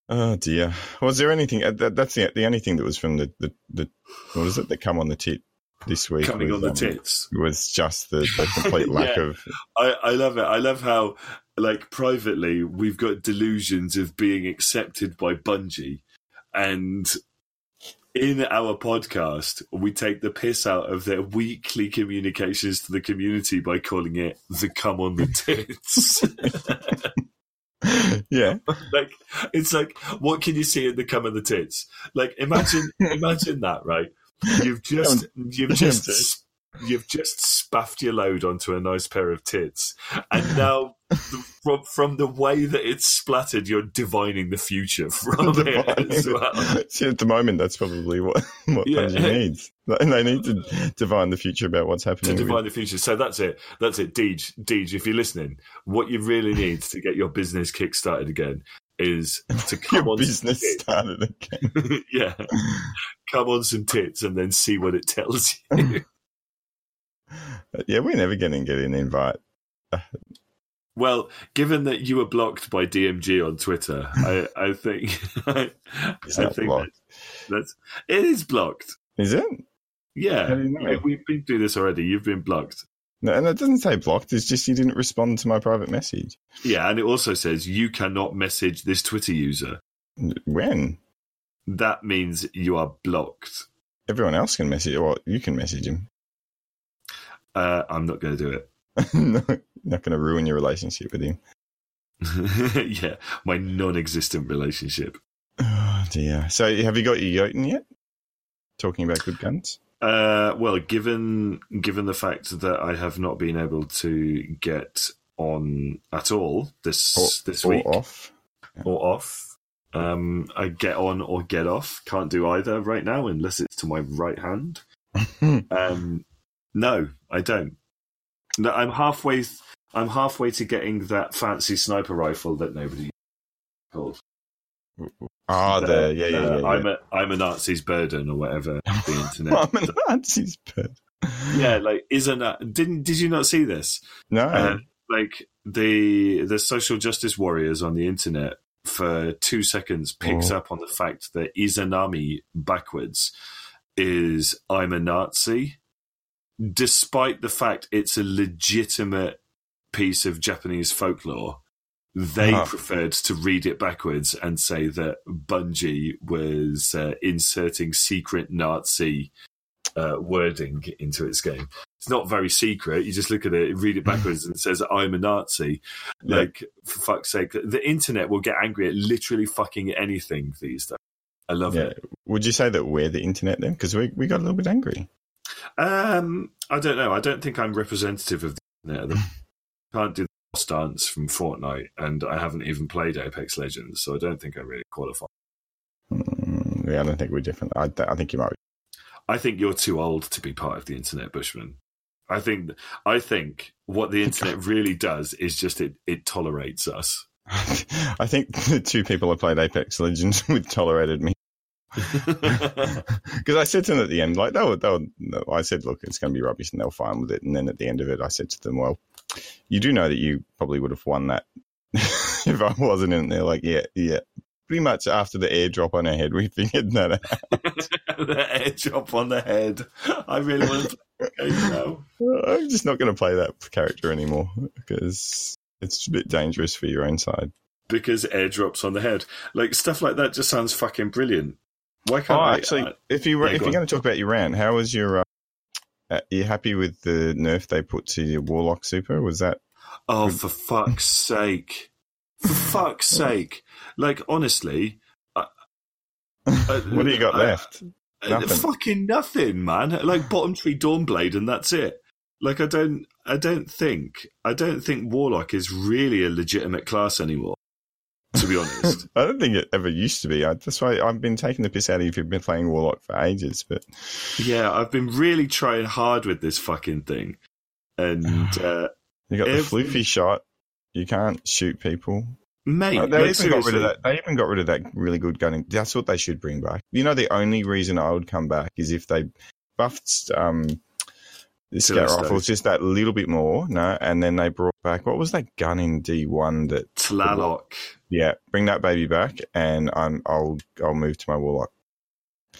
Oh dear. Was there anything? Uh, that, that's the the only thing that was from the the, the what is it that come on the tit this week? Coming was, on the um, tits. was just the, the [laughs] complete lack Yeah. of. I, I love it. I love how, like, privately, we've got delusions of being accepted by Bungie. And in our podcast, we take the piss out of their weekly communications to the community by calling it the come on the tits. [laughs] yeah, like it's like what can you see in the come on the tits? Like imagine imagine that, right? You've [laughs] just you've just [laughs] you've just spaffed your load onto a nice pair of tits, and now from from the way that it's splattered, you're divining the future [laughs] from it as well. See, at the moment, that's probably what [laughs] what Yeah. Bungie needs, and they need to divine the future about what's To happening. with- divine the future. So that's it. That's it. Deej, Deej, if you're listening, what you really need to get your business kick-started again is to [laughs] come on some business tits. started again. yeah. Come on some tits and then see what it tells you. [laughs] yeah, we're never going to get an invite. well, given that you were blocked by DMG on Twitter, I, [laughs] I think [laughs] I, It's I not think blocked. that's it is blocked. Is it? Yeah. You know? We- We've been through this already. You've been blocked. No, and it doesn't say blocked. It's just you didn't respond to my private message. Yeah, and it also says you cannot message this Twitter user. When That means you are blocked. everyone else can message, well, you can message him. Uh, I'm not going to do it. no, [laughs] [laughs] not going to ruin your relationship with him. [laughs] yeah, my non-existent relationship. Oh dear. So, have you got your Jotun yet? Talking about good guns. Uh, well, given given the fact that I have not been able to get on at all this Or, this or week off. or off, um, I get on or get off. Can't do either right now unless it's to my right hand. um, no, I don't. No, I'm halfway. I'm halfway to getting that fancy sniper rifle that nobody called. Oh, there, yeah, yeah, Uh, yeah. yeah. I'm a I'm a Nazi's burden or whatever [laughs] the internet. I'm a Nazi's pet. yeah, like isn't that? Didn't did you not see this? No. Uh, like the the social justice warriors on the internet for two seconds picks Oh. up on the fact that Izanami backwards is I'm a Nazi, despite the fact it's a legitimate piece of Japanese folklore. They Huh. preferred to read it backwards and say that Bungie was uh, inserting secret Nazi uh, wording into its game. It's not very secret. You just look at it, read it [laughs] backwards, and it says, I'm a Nazi. Yeah. Like, for fuck's sake, the internet will get angry at literally fucking anything these days. I love yeah. it. Would you say that we're the internet then? Because we we got a little bit angry. Um, I don't know. I don't think I'm representative of the internet. I [laughs] can't do the boss dance from Fortnite, and I haven't even played Apex Legends, so I don't think I really qualify. Mm, yeah, I don't think we're different. I, I think you might. I think you're too old to be part of the internet, Bushman. I think I think what the [laughs] internet really does is just it it tolerates us. [laughs] I think the two people I played Apex Legends with tolerated me because I said to them at the end, like, they were, they were, I said, look, it's going to be rubbish, and they'll fine with it. And then at the end of it, I said to them, well, you do know that you probably would have won that [laughs] if I wasn't in there. Like, yeah, yeah. Pretty much after the airdrop on our head, we figured that out. [laughs] the up on the head. I really want to play the game now. I'm just not going to play that character anymore because it's a bit dangerous for your own side. because airdrops on the head. Like stuff like that just sounds fucking brilliant. Why can't Oh, I- actually, uh, if you yeah, if you're on. going to talk about your rant, how was your? Uh, uh, you happy with the nerf they put to your Warlock Super? Was that oh, for fuck's [laughs] sake! For fuck's sake! Like honestly, uh, [laughs] uh, what do you got I- left? uh, Nothing. fucking nothing, man. Like bottom tree Dawnblade, and that's it. Like I don't, I don't think, I don't think Warlock is really a legitimate class anymore. To be honest. [laughs] I don't think it ever used to be. I, that's why I've been taking the piss out of you if you've been playing Warlock for ages. But Yeah, I've been really trying hard with this fucking thing. And [sighs] uh you got the Every- floofy shot. You can't shoot people. mate, Oh, they like, even got rid of that. They even got rid of that really good gunning. That's what they should bring back. You know, the only reason I would come back is if they buffed um, the scout rifles just that little bit more. No, and then they brought back what was that gun in D one that? Tlaloc. Yeah, bring that baby back, and I'm, I'll I'll move to my warlock.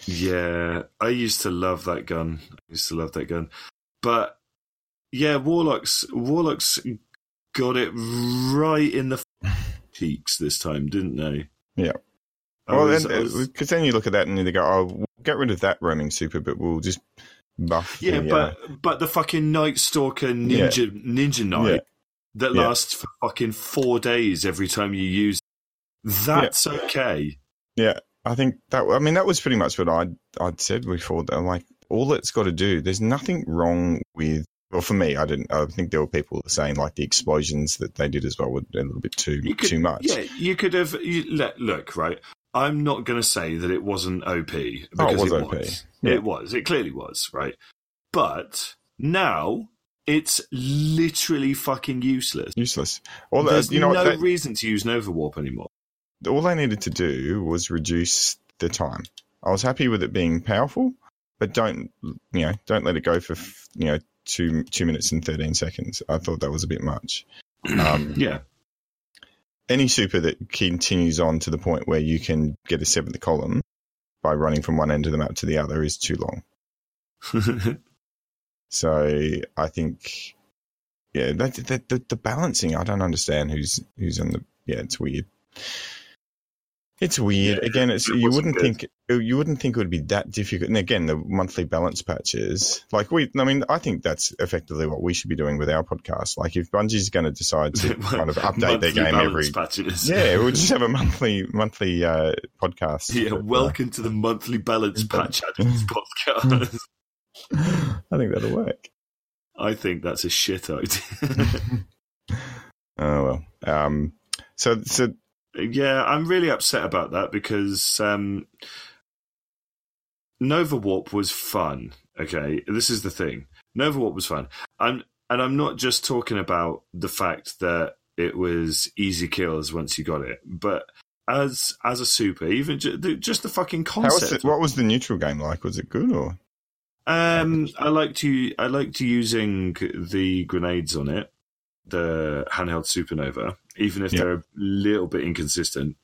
Yeah, I used to love that gun. I used to love that gun. But yeah, Warlocks Warlocks got it right in the [laughs] cheeks this time, didn't they? Yeah. I well, was- then was- because then you look at that and they go, "Oh, we'll get rid of that roaming super, but we'll just buff." yeah, the, uh, but but the fucking Night Stalker Ninja Ninja Knight Yeah. That Yeah. lasts for fucking four days every time you use. That's okay. Yeah, I think that. I mean, that was pretty much what I'd I'd said before. That like all it's got to do. There's nothing wrong with. Well, for me, I didn't. I think there were people saying like the explosions that they did as well were a little bit too could- too much. Yeah, you could have. You, look, look, right. I'm not going to say that it wasn't OP because Oh, it was it OP. was. Yeah. It was. It clearly was, right? But now it's literally fucking useless. Useless. All the- There's you know no? They, reason to use Nova Warp anymore. all I needed to do was reduce the time. I was happy with it being powerful, but don't you know? Don't let it go for you know two two minutes and thirteen seconds. I thought that was a bit much. [clears throat] Um, yeah, any super that continues on to the point where you can get a seventh column by running from one end of the map to the other is too long. [laughs] So I think, yeah, that, that, the, the balancing. I don't understand who's who's on the. Yeah, it's weird. It's weird. Yeah, again, it's it you wouldn't good. think you wouldn't think it would be that difficult. And again, the monthly balance patches, like we, I mean, I think that's effectively what we should be doing with our podcast. Like if Bungie's going to decide to [laughs] kind of update their game every, patches. yeah, [laughs] we'll just have a monthly monthly uh, podcast. Yeah, uh, welcome to the monthly balance patch podcast. [laughs] [laughs] I think that'll work. I think that's a shit idea. [laughs] [laughs] Oh well. Um. So so Yeah, I'm really upset about that because um, Nova Warp was fun Okay, this is the thing. Nova Warp was fun. I'm, and I'm not just talking about the fact that it was easy kills once you got it, but as as a super, even ju- the, just the fucking How was concept. it, what was the neutral game like? Was it good or? Um, I like to I liked using the grenades on it, the handheld supernova, even if Yeah. they're a little bit inconsistent.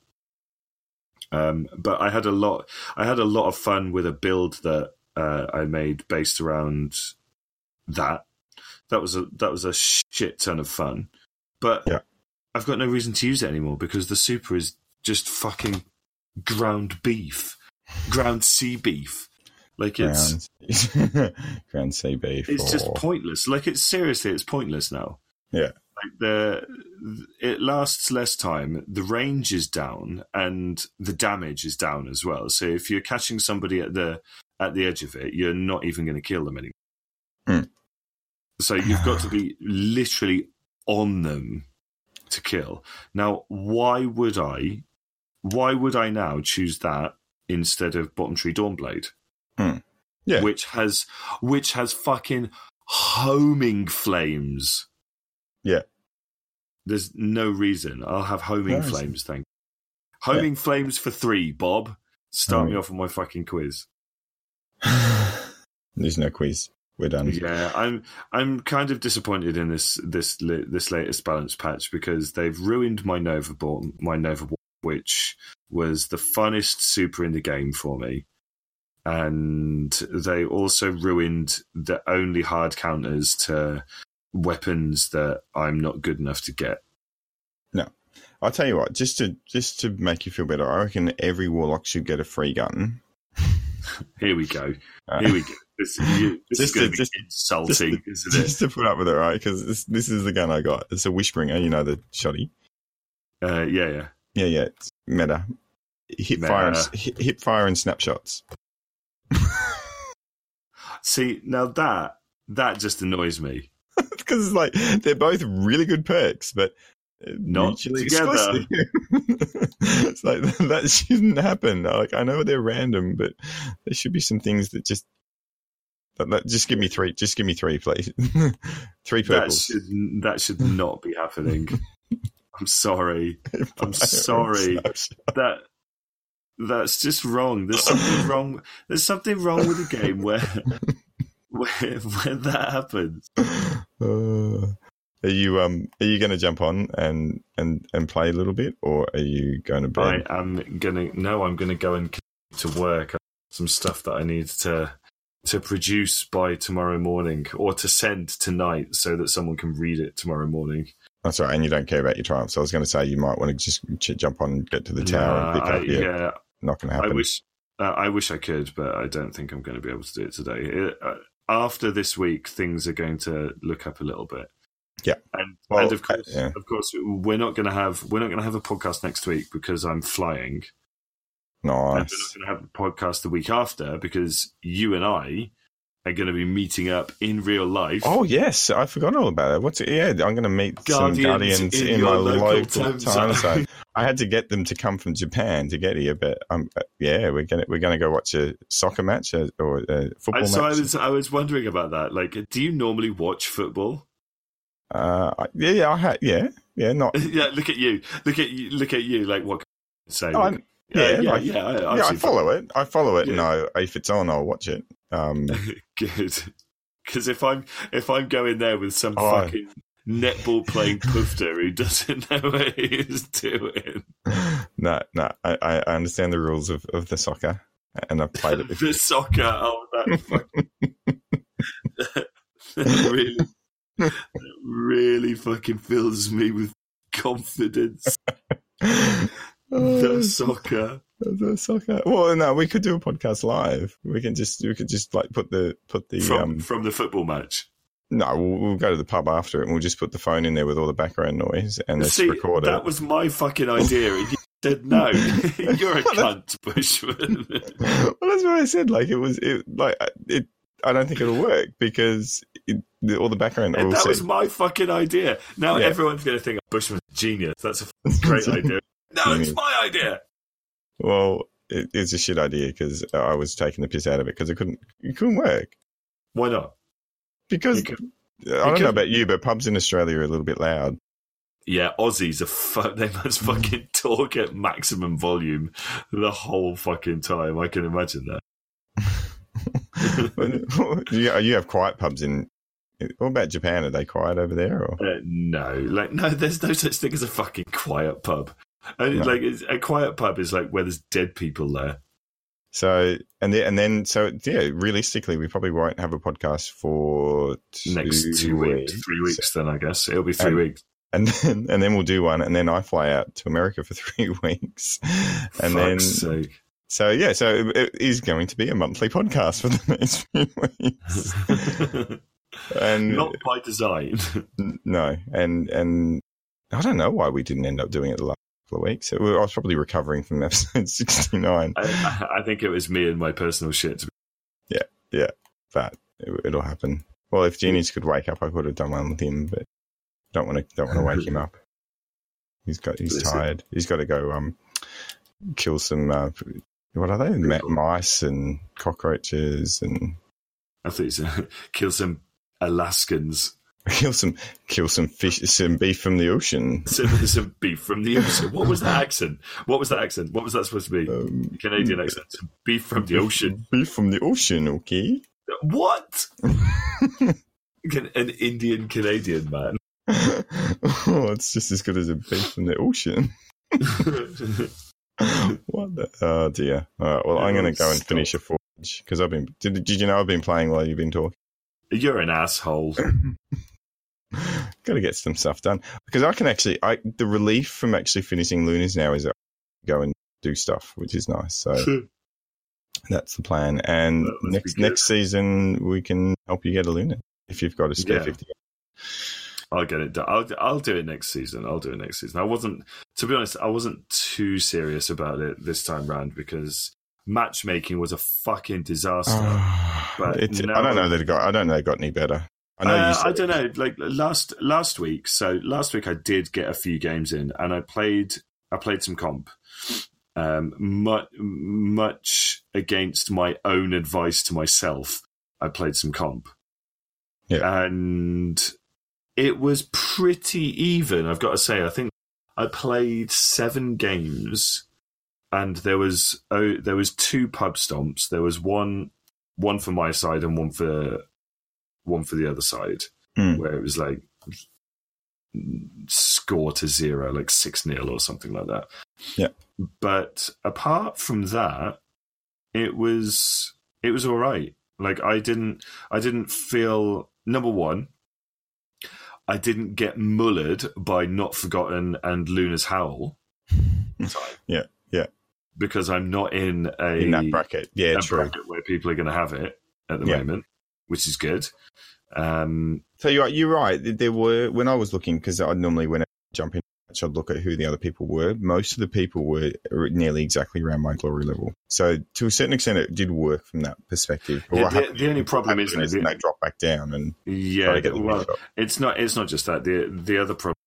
Um, but I had a lot. I had a lot of fun with a build that uh, I made based around that. That was a that was a shit ton of fun. But Yeah. I've got no reason to use it anymore because the super is just fucking ground beef, ground sea beef. Like it's Ground, ground beef. it's just pointless. Like it's seriously, it's pointless now. Yeah. Like the it lasts less time. The range is down, and the damage is down as well. So if you're catching somebody at the at the edge of it, you're not even going to kill them anymore. Hmm. So you've got to be [sighs] literally on them to kill. Now, why would I? Why would I now choose that instead of Bottom Tree Dawnblade? Hmm. Yeah. which has which has fucking homing flames. Yeah. There's no reason. I'll have homing No flames, thank Homing flames for three, Bob. Start me off on my fucking quiz. [sighs] There's no quiz. We're done. Yeah, I'm I'm kind of disappointed in this this this latest balance patch because they've ruined my Nova Ball, my Nova Ball, which was the funnest super in the game for me, and they also ruined the only hard counters to weapons that I'm not good enough to get. No, I'll tell you what. Just to just to make you feel better, I reckon every warlock should get a free gun. [laughs] Here we go. Uh, Here we go. This, you, this Just is going to- just- insulting, isn't it? just to put up with it, right? Because this, this is the gun I got. It's a Wishbringer. You know the shoddy. Uh, yeah, yeah. Yeah, yeah. It's meta. Hip Meta. fire, and, hip fire, and snapshots. [laughs] See, now that that just annoys me. [laughs] Because it's like they're both really good perks, but Not together. [laughs] it's like that shouldn't happen. Like I know they're random, but there should be some things that just that, that- just give me three. Just give me three, please. three That should that should not be happening. I'm sorry. I'm sorry. That that's just wrong. There's something [laughs] wrong. There's something wrong with the game where [laughs] where where that happens. Uh, are you um are you going to jump on and and and play a little bit, or are you going to I am gonna no. I'm gonna go and to work. Some stuff that I need to to produce by tomorrow morning, or to send tonight, so that someone can read it tomorrow morning. That's right, and you don't care about your triumphs. I was going to say you might want to just ch- jump on and get to the tower Nah, and pick I- up. yeah, not going to I wish uh, I wish I could, but I don't think I'm going to be able to do it today. It, uh, after this week, things are going to look up a little bit. Yeah. and Well, and of course, yeah. of course, we're not going to have we're not going to have a podcast next week because I'm flying, and we're not going to have a podcast the week after because you and I are going to be meeting up in real life. Oh yes, I forgot all about it. What's it? Yeah, I'm going to meet some Guardians guardians in in, my local local time time, zone. [laughs] I had to get them to come from Japan to get here, but um, uh, yeah, we're gonna we're gonna go watch a soccer match uh, or a football And so I was I was wondering about that. Like, do you normally watch football? uh, yeah, yeah, I had, yeah, yeah, not. [laughs] yeah, look at you. Look at you. Look at you. Like what? Say? Oh, I'm- yeah, yeah, like- yeah. I, yeah, I follow it. I follow it. Yeah. No, if it's on, I'll watch it. Um, [laughs] Good. Because if I'm if I'm going there with some Oh. fucking netball playing poofter who doesn't [laughs] know what he's doing, [laughs] no, no, I, I I understand the rules of, of the soccer, and I've played it the soccer, oh that fucking that really, that really fucking fills me with confidence. The soccer. Soccer. Well, no, we could do a podcast live. We can just we could just like put the put the from um. from the football match. No, we'll, we'll go to the pub after it, and we'll just put the phone in there with all the background noise, and See, record that it. was my fucking idea, and you [laughs] said no. [laughs] [laughs] You're a cunt, Bushman. well, that's what I said. Like it was it like it. I don't think it'll work because it, the, all the background. And that said- was my fucking idea. Now Yeah. everyone's going to think Bushman's genius. That's a great idea. No, it's my idea. Well, it, it's a shit idea because I was taking the piss out of it because it couldn't it couldn't work. Why not? Because I don't know about you, but pubs in Australia are a little bit loud. Yeah, Aussies are [laughs] they must fucking [laughs] talk at maximum volume the whole fucking time. I can imagine that. [laughs] you, you have quiet pubs in. What about Japan? Are they quiet over there? Or Uh, no, like no, there's no such thing as a fucking quiet pub. And, No. Like a quiet pub is like where there's dead people there. so and then and then so yeah. Realistically, we probably won't have a podcast for two Next two weeks, three weeks, then I guess it'll be three And- weeks. and [laughs] then and then we'll do one, and then I fly out to America for [laughs] three weeks, and then Fuck's sake. so yeah, so it, it is going to be a monthly podcast for [laughs] the next few weeks, and Not by design. No, and and I don't know why we didn't end up doing it the last couple of weeks. It- I was probably recovering from episode [laughs] sixty nine, I, I think it was me and my personal shit. Yeah, yeah. But it, it'll happen. Well, if Genius could wake up, I could have done one with him, but don't want to don't want to wake him [laughs] up. He's got he's him. tired. He's got to go um kill some uh, what are they mice and cockroaches and I think said [laughs] kill some Alaskans. [laughs] kill some kill some fish some beef from the ocean. Some, some beef from the ocean. What was that accent? What was that accent? What was that supposed to be? Um, Canadian accent. Some beef from the ocean. Beef from the ocean, okay. What? [laughs] An Indian Canadian man. [laughs] oh, it's just as good as a beef from the ocean. what the? Oh dear. All right. Well, I'm going to go and finish a forge because I've been. Did, did you know I've been playing while you've been talking? You're an asshole. [clears throat] [laughs] Got to get some stuff done because I can actually. I the relief from actually finishing Lunas now is that I go and do stuff, which is nice. So that's the plan. And be next next season we can help you get a Luna if you've got a spare Yeah. fifty. I'll get it done. I'll, I'll do it next season. I'll do it next season. I wasn't, to be honest, I wasn't too serious about it this time round because matchmaking was a fucking disaster. [sighs] but It's- no- I don't know that it got. I don't know it got any better. I know Uh, I don't know. Like last last week. So last week I did get a few games in, and I played. I played some comp. Um, much, much against my own advice to myself, I played some comp. Yeah. and it was pretty even. I've got to say. I think I played seven games, and there was oh, there was two pub stomps. There was one one for my side and one for one for the other side, Hmm. where it was like score to zero, like six 0 or something like that. Yeah. But apart from that, it was it was all right. Like I didn't I didn't feel number one. I didn't get mullered by Not Forgotten and Luna's Howl. [laughs] Yeah, yeah. Because I'm not in a in that bracket. Yeah, true. bracket where people are going to have it at the Yeah. moment, which is good. Um, So you're you're right. There were when I was looking because I normally when I jump in, I'd look at who the other people were. Most of the people were nearly exactly around my glory level. So to a certain extent, it did work from that perspective. Yeah, the- the only problem is, happened that- they drop back down and yeah, the well, it's not it's not just that. The the other problem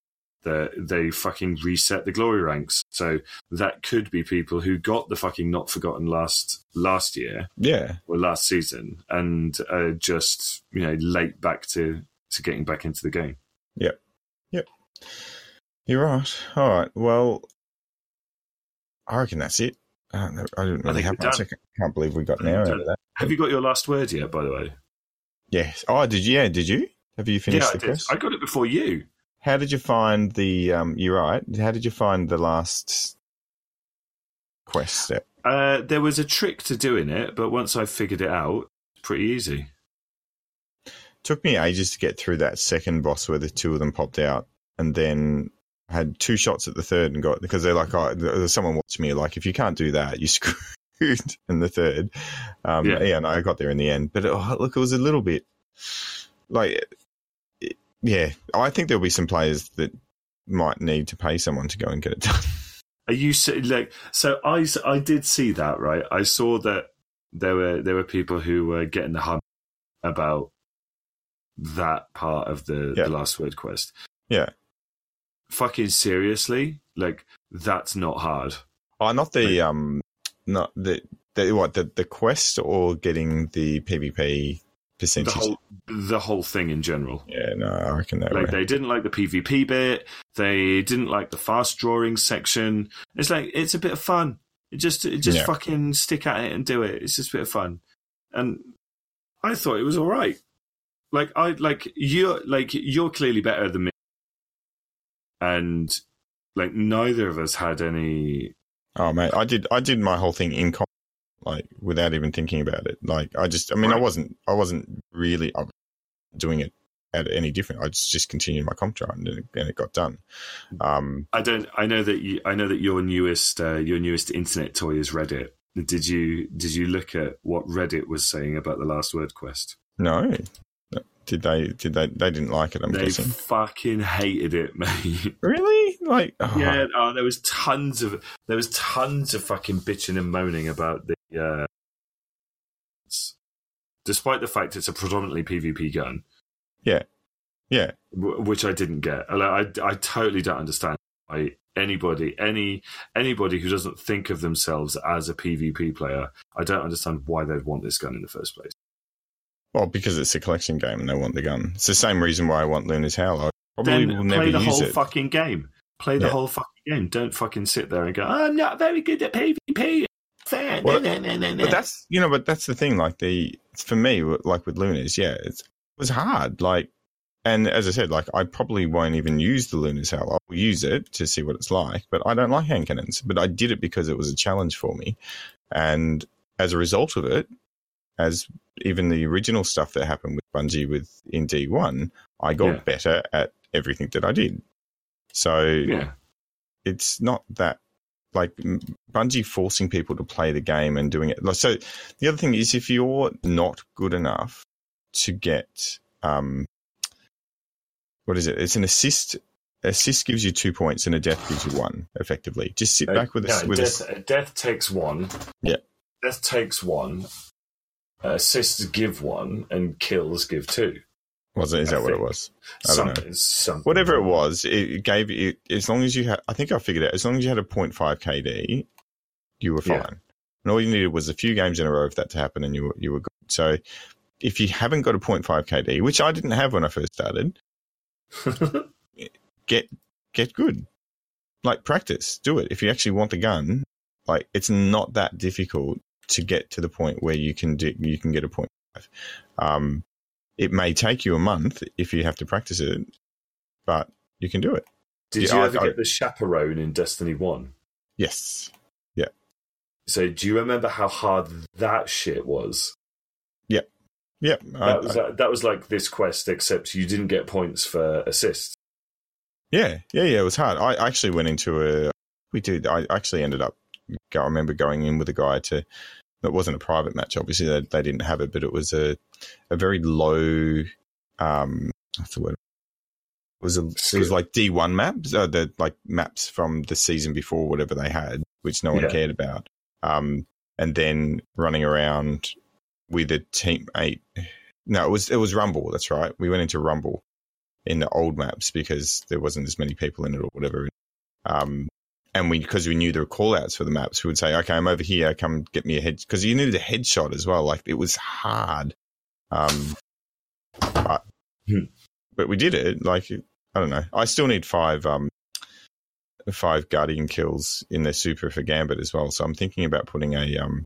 they fucking reset the glory ranks. So that could be people who got the fucking not forgotten last last year Yeah, or last season and uh, just you know late back to to getting back into the game. Yep, yep. You're right. All right. Well, I reckon that's it. I don't, know, I didn't really think have much. I can't believe we got an hour out of that. Have you got your last word yet? By the way, Yes. Oh, did you? Yeah, did you? Have you finished yeah, I the did. quest? I got it before you. How did you find the? Um, you're right. How did you find the last quest step? Uh, there was a trick to doing it, but once I figured it out, pretty easy. took me ages to get through that second boss where the two of them popped out, and then had two shots at the third and got because they're like, oh, someone watching me like, if you can't do that, you're [laughs] screwed in the third. Um, Yeah. yeah. and I got there in the end, but oh, look, it was a little bit like, it- yeah, I think there'll be some players that might need to pay someone to go and get it done. [laughs] Are you like so? I I did see that right. I saw that there were there were people who were getting the hum about that part of the, Yeah. the last word quest. Yeah. Fucking seriously, like that's not hard. Oh, not the um, not the the what the the quest or getting the PvP the whole the whole thing in general. yeah, no, I reckon that Like way. they didn't like the PvP bit. They didn't like the fast drawing section. It's like it's a bit of fun. It just it just Yeah. fucking stick at it and do it. It's just a bit of fun. And I thought it was all right. Like I like you're like you're clearly better than me. And like neither of us had any Oh mate, I did I did my whole thing in like without even thinking about it. Like I just I mean I wasn't I wasn't really doing it at any different. I just just continued my comp chart and it, and it got done. Um I don't. I know that you. I know that your newest. Uh, your newest internet toy is Reddit. Did you? Did you look at what Reddit was saying about the Last Word quest? no. Did they did they they didn't like it, I'm they guessing. fucking hated it, [laughs] mate. Really? Like oh, yeah. Oh, there was tons of. There was tons of fucking bitching and moaning about the. Uh, despite the fact it's a predominantly PvP gun, yeah. w- which I didn't get. I, I, I totally don't understand why anybody, any anybody who doesn't think of themselves as a PvP player, I don't understand why they'd want this gun in the first place. Well, because it's a collection game and they want the gun. It's the same reason why I want Luna's Howl. I probably will then never play the use whole it. fucking game. Play the Yeah. whole fucking game. Don't fucking sit there and go, I'm not very good at PvP. Well, Nah, nah, nah, But that's you know, but that's the thing. Like the for me, like with Lunas, yeah, it was hard. Like, and as I said, like I probably won't even use the Luna's Howl. I'll use it to see what it's like, but I don't like hand cannons. But I did it because it was a challenge for me, and as a result of it, as even the original stuff that happened with Bungie with in D one, I got Yeah. better at everything that I did. So yeah. it's not that like Bungie forcing people to play the game and doing it. Like, so the other thing is if you're not good enough to get um, what is it? It's an assist. Assist gives you two points and a death gives you one. Effectively, just sit back with a Uh, with death, a, uh, death takes one. Yeah. Death takes one. Uh, assists give one, and kills give two. was it? Is I that what it was? I don't know. Something, something. Whatever it was, it gave you as long as you had. I think I figured out as long as you had a 0.5 KD, you were fine. Yeah. And all you needed was a few games in a row for that to happen, and you were you were good. So if you haven't got a 0.5 KD, which I didn't have when I first started, [laughs] get get good. Like practice, do it. If you actually want the gun, like it's not that difficult to get to the point where you can do you can get a 0.5. Um, it may take you a month if you have to practice it, but you can do it. Did Yeah, you ever I- get the chaperone in Destiny One? Yes. Yeah. So do you remember how hard that shit was? Yep. I- That was I- that was like this quest, except you didn't get points for assists. yeah. Yeah. Yeah. It was hard. I actually went into a. We did. I actually ended up. I remember going in with a guy to. It wasn't a private match. Obviously, they, they didn't have it, but it was a a very low. Um, what's the word? It was a, it was like D one maps, uh, the like maps from the season before, whatever they had, which no one Yeah. cared about. Um, and then running around with a teammate. No, it was it was Rumble. That's right. We went into Rumble in the old maps because there wasn't as many people in it or whatever. Um, and we because we knew there were call outs for the maps, we would say, "Okay, I'm over here. Come get me a head." Because you needed a headshot as well. Like it was hard. Um, but Hmm. but we did it. Like I don't know. I still need five um five guardian kills in their super for Gambit as well. So I'm thinking about putting a um.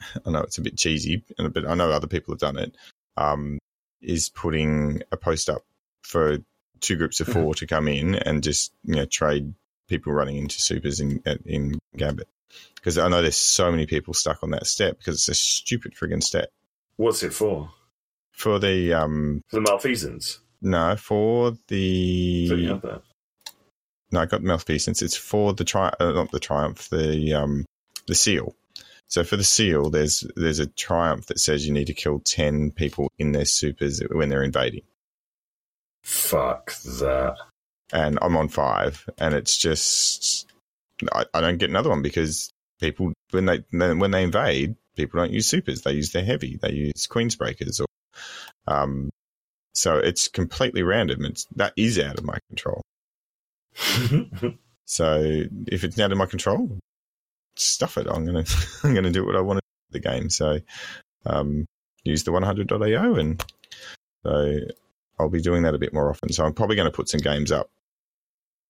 [laughs] I know it's a bit cheesy, and a. I know other people have done it. Um, is putting a post up for two groups of 4 [laughs] to come in and just you know trade people running into supers in in Gambit because I know there's so many people stuck on that step because it's a stupid friggin' step What's it for? for the um For the malfeasance. no for the So you have that. no I got the malfeasance it's for the tri uh, not the triumph the um the seal so for the seal there's there's a triumph that says you need to kill 10 people in their supers when they're invading Fuck that. And I'm on five, and it's just I, I don't get another one because people when they when they invade, people don't use supers; they use their heavy, they use Queensbreakers, or um, so it's completely random. It's that is out of my control. [laughs] So if it's out of my control, stuff it. I'm gonna [laughs] I'm gonna do what I want to do with the game. So um, use the 100.io, and so I'll be doing that a bit more often. So I'm probably going to put some games up,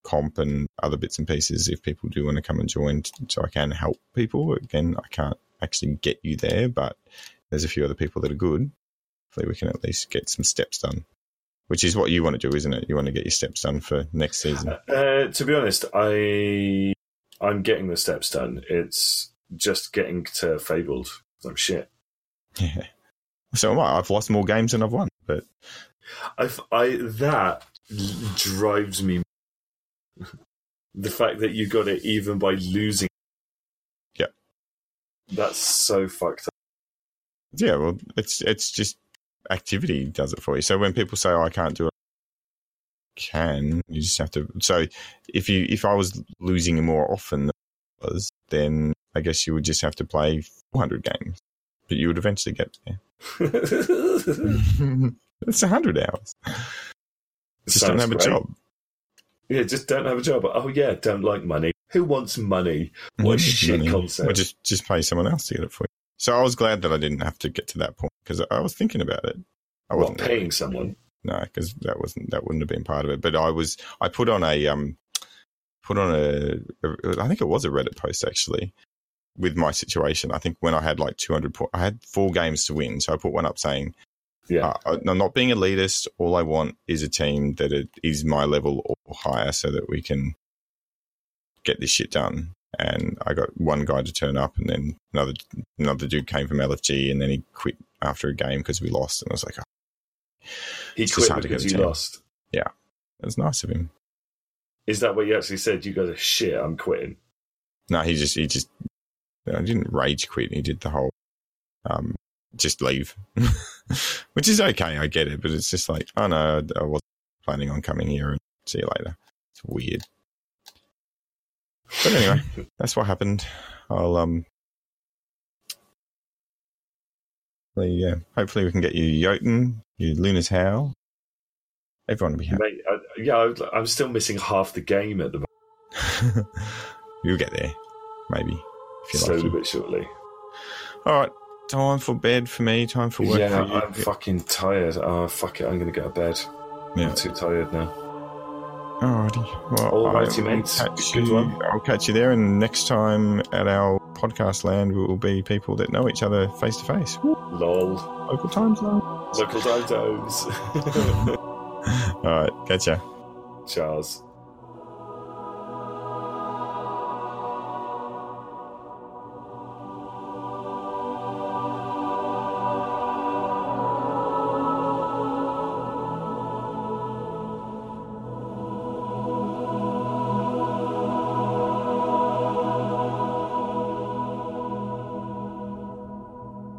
comp and other bits and pieces if people do want to come and join, so I can help people. Again, I can't actually get you there, but there's a few other people that are good. Hopefully, we can at least get some steps done. Which is what you want to do, isn't it? You want to get your steps done for next season. Uh, to be honest, I I'm getting the steps done. It's just getting to fabled. I'm shit. Yeah. So am I. I've lost more games than I've won, but I've, I that drives me. The fact that you got it even by losing. Yeah. That's so fucked up. yeah, well, it's it's just activity does it for you. So when people say, oh, "I can't do it," can you just have to? So if you if I was losing more often than I was, then I guess you would just have to play 400 games, but you would eventually get there. [laughs] [laughs] it's 100 hours. Just don't Sounds have a job. Yeah, just don't have a job. Oh yeah, don't like money. Who wants money? What a shit Money. concept. Or just just pay someone else to get it for you. So I was glad that I didn't have to get to that point because I was thinking about it. I wasn't paying someone? No, because that wasn't that wouldn't have been part of it. But I was I put on a um put on a, a I think it was a Reddit post actually with my situation. I think when I had like 200 po- I had four games to win, so I put one up saying Yeah. uh, I'm not being elitist. All I want is a team that is my level or higher, so that we can get this shit done. And I got one guy to turn up, and then another another dude came from LFG, and then he quit after a game because we lost. And I was like, oh, he quit hard to get because you team. lost. it was nice of him. Is that what you actually said? You guys are shit. I'm quitting. No, he just he just I didn't rage quit. He did the whole um just leave, [laughs] which is okay. I get it, but it's just like oh no, I wasn't planning on coming here and see you later. It's weird. But anyway, [laughs] that's what happened. I'll um. well, Yeah, hopefully we can get you Jotun, you Luna's Howl. Everyone will be happy. Mate, I, yeah, I- I'm still missing half the game at the moment. [laughs] You'll get there, maybe. If you're Slowly lucky. but surely. All right, time for bed for me. Time for work yeah, for. I'm fucking tired. Oh, fuck it. I'm going to go to bed. Yeah. I'm too tired now. Alrighty. Well, All I righty, will mates. Catch Good you, one. I'll catch you there. And next time at our podcast land, we will be people that know each other face to face. Lol. Local time zone. Local time zones. [laughs] [laughs] All right. Catch ya. Charles.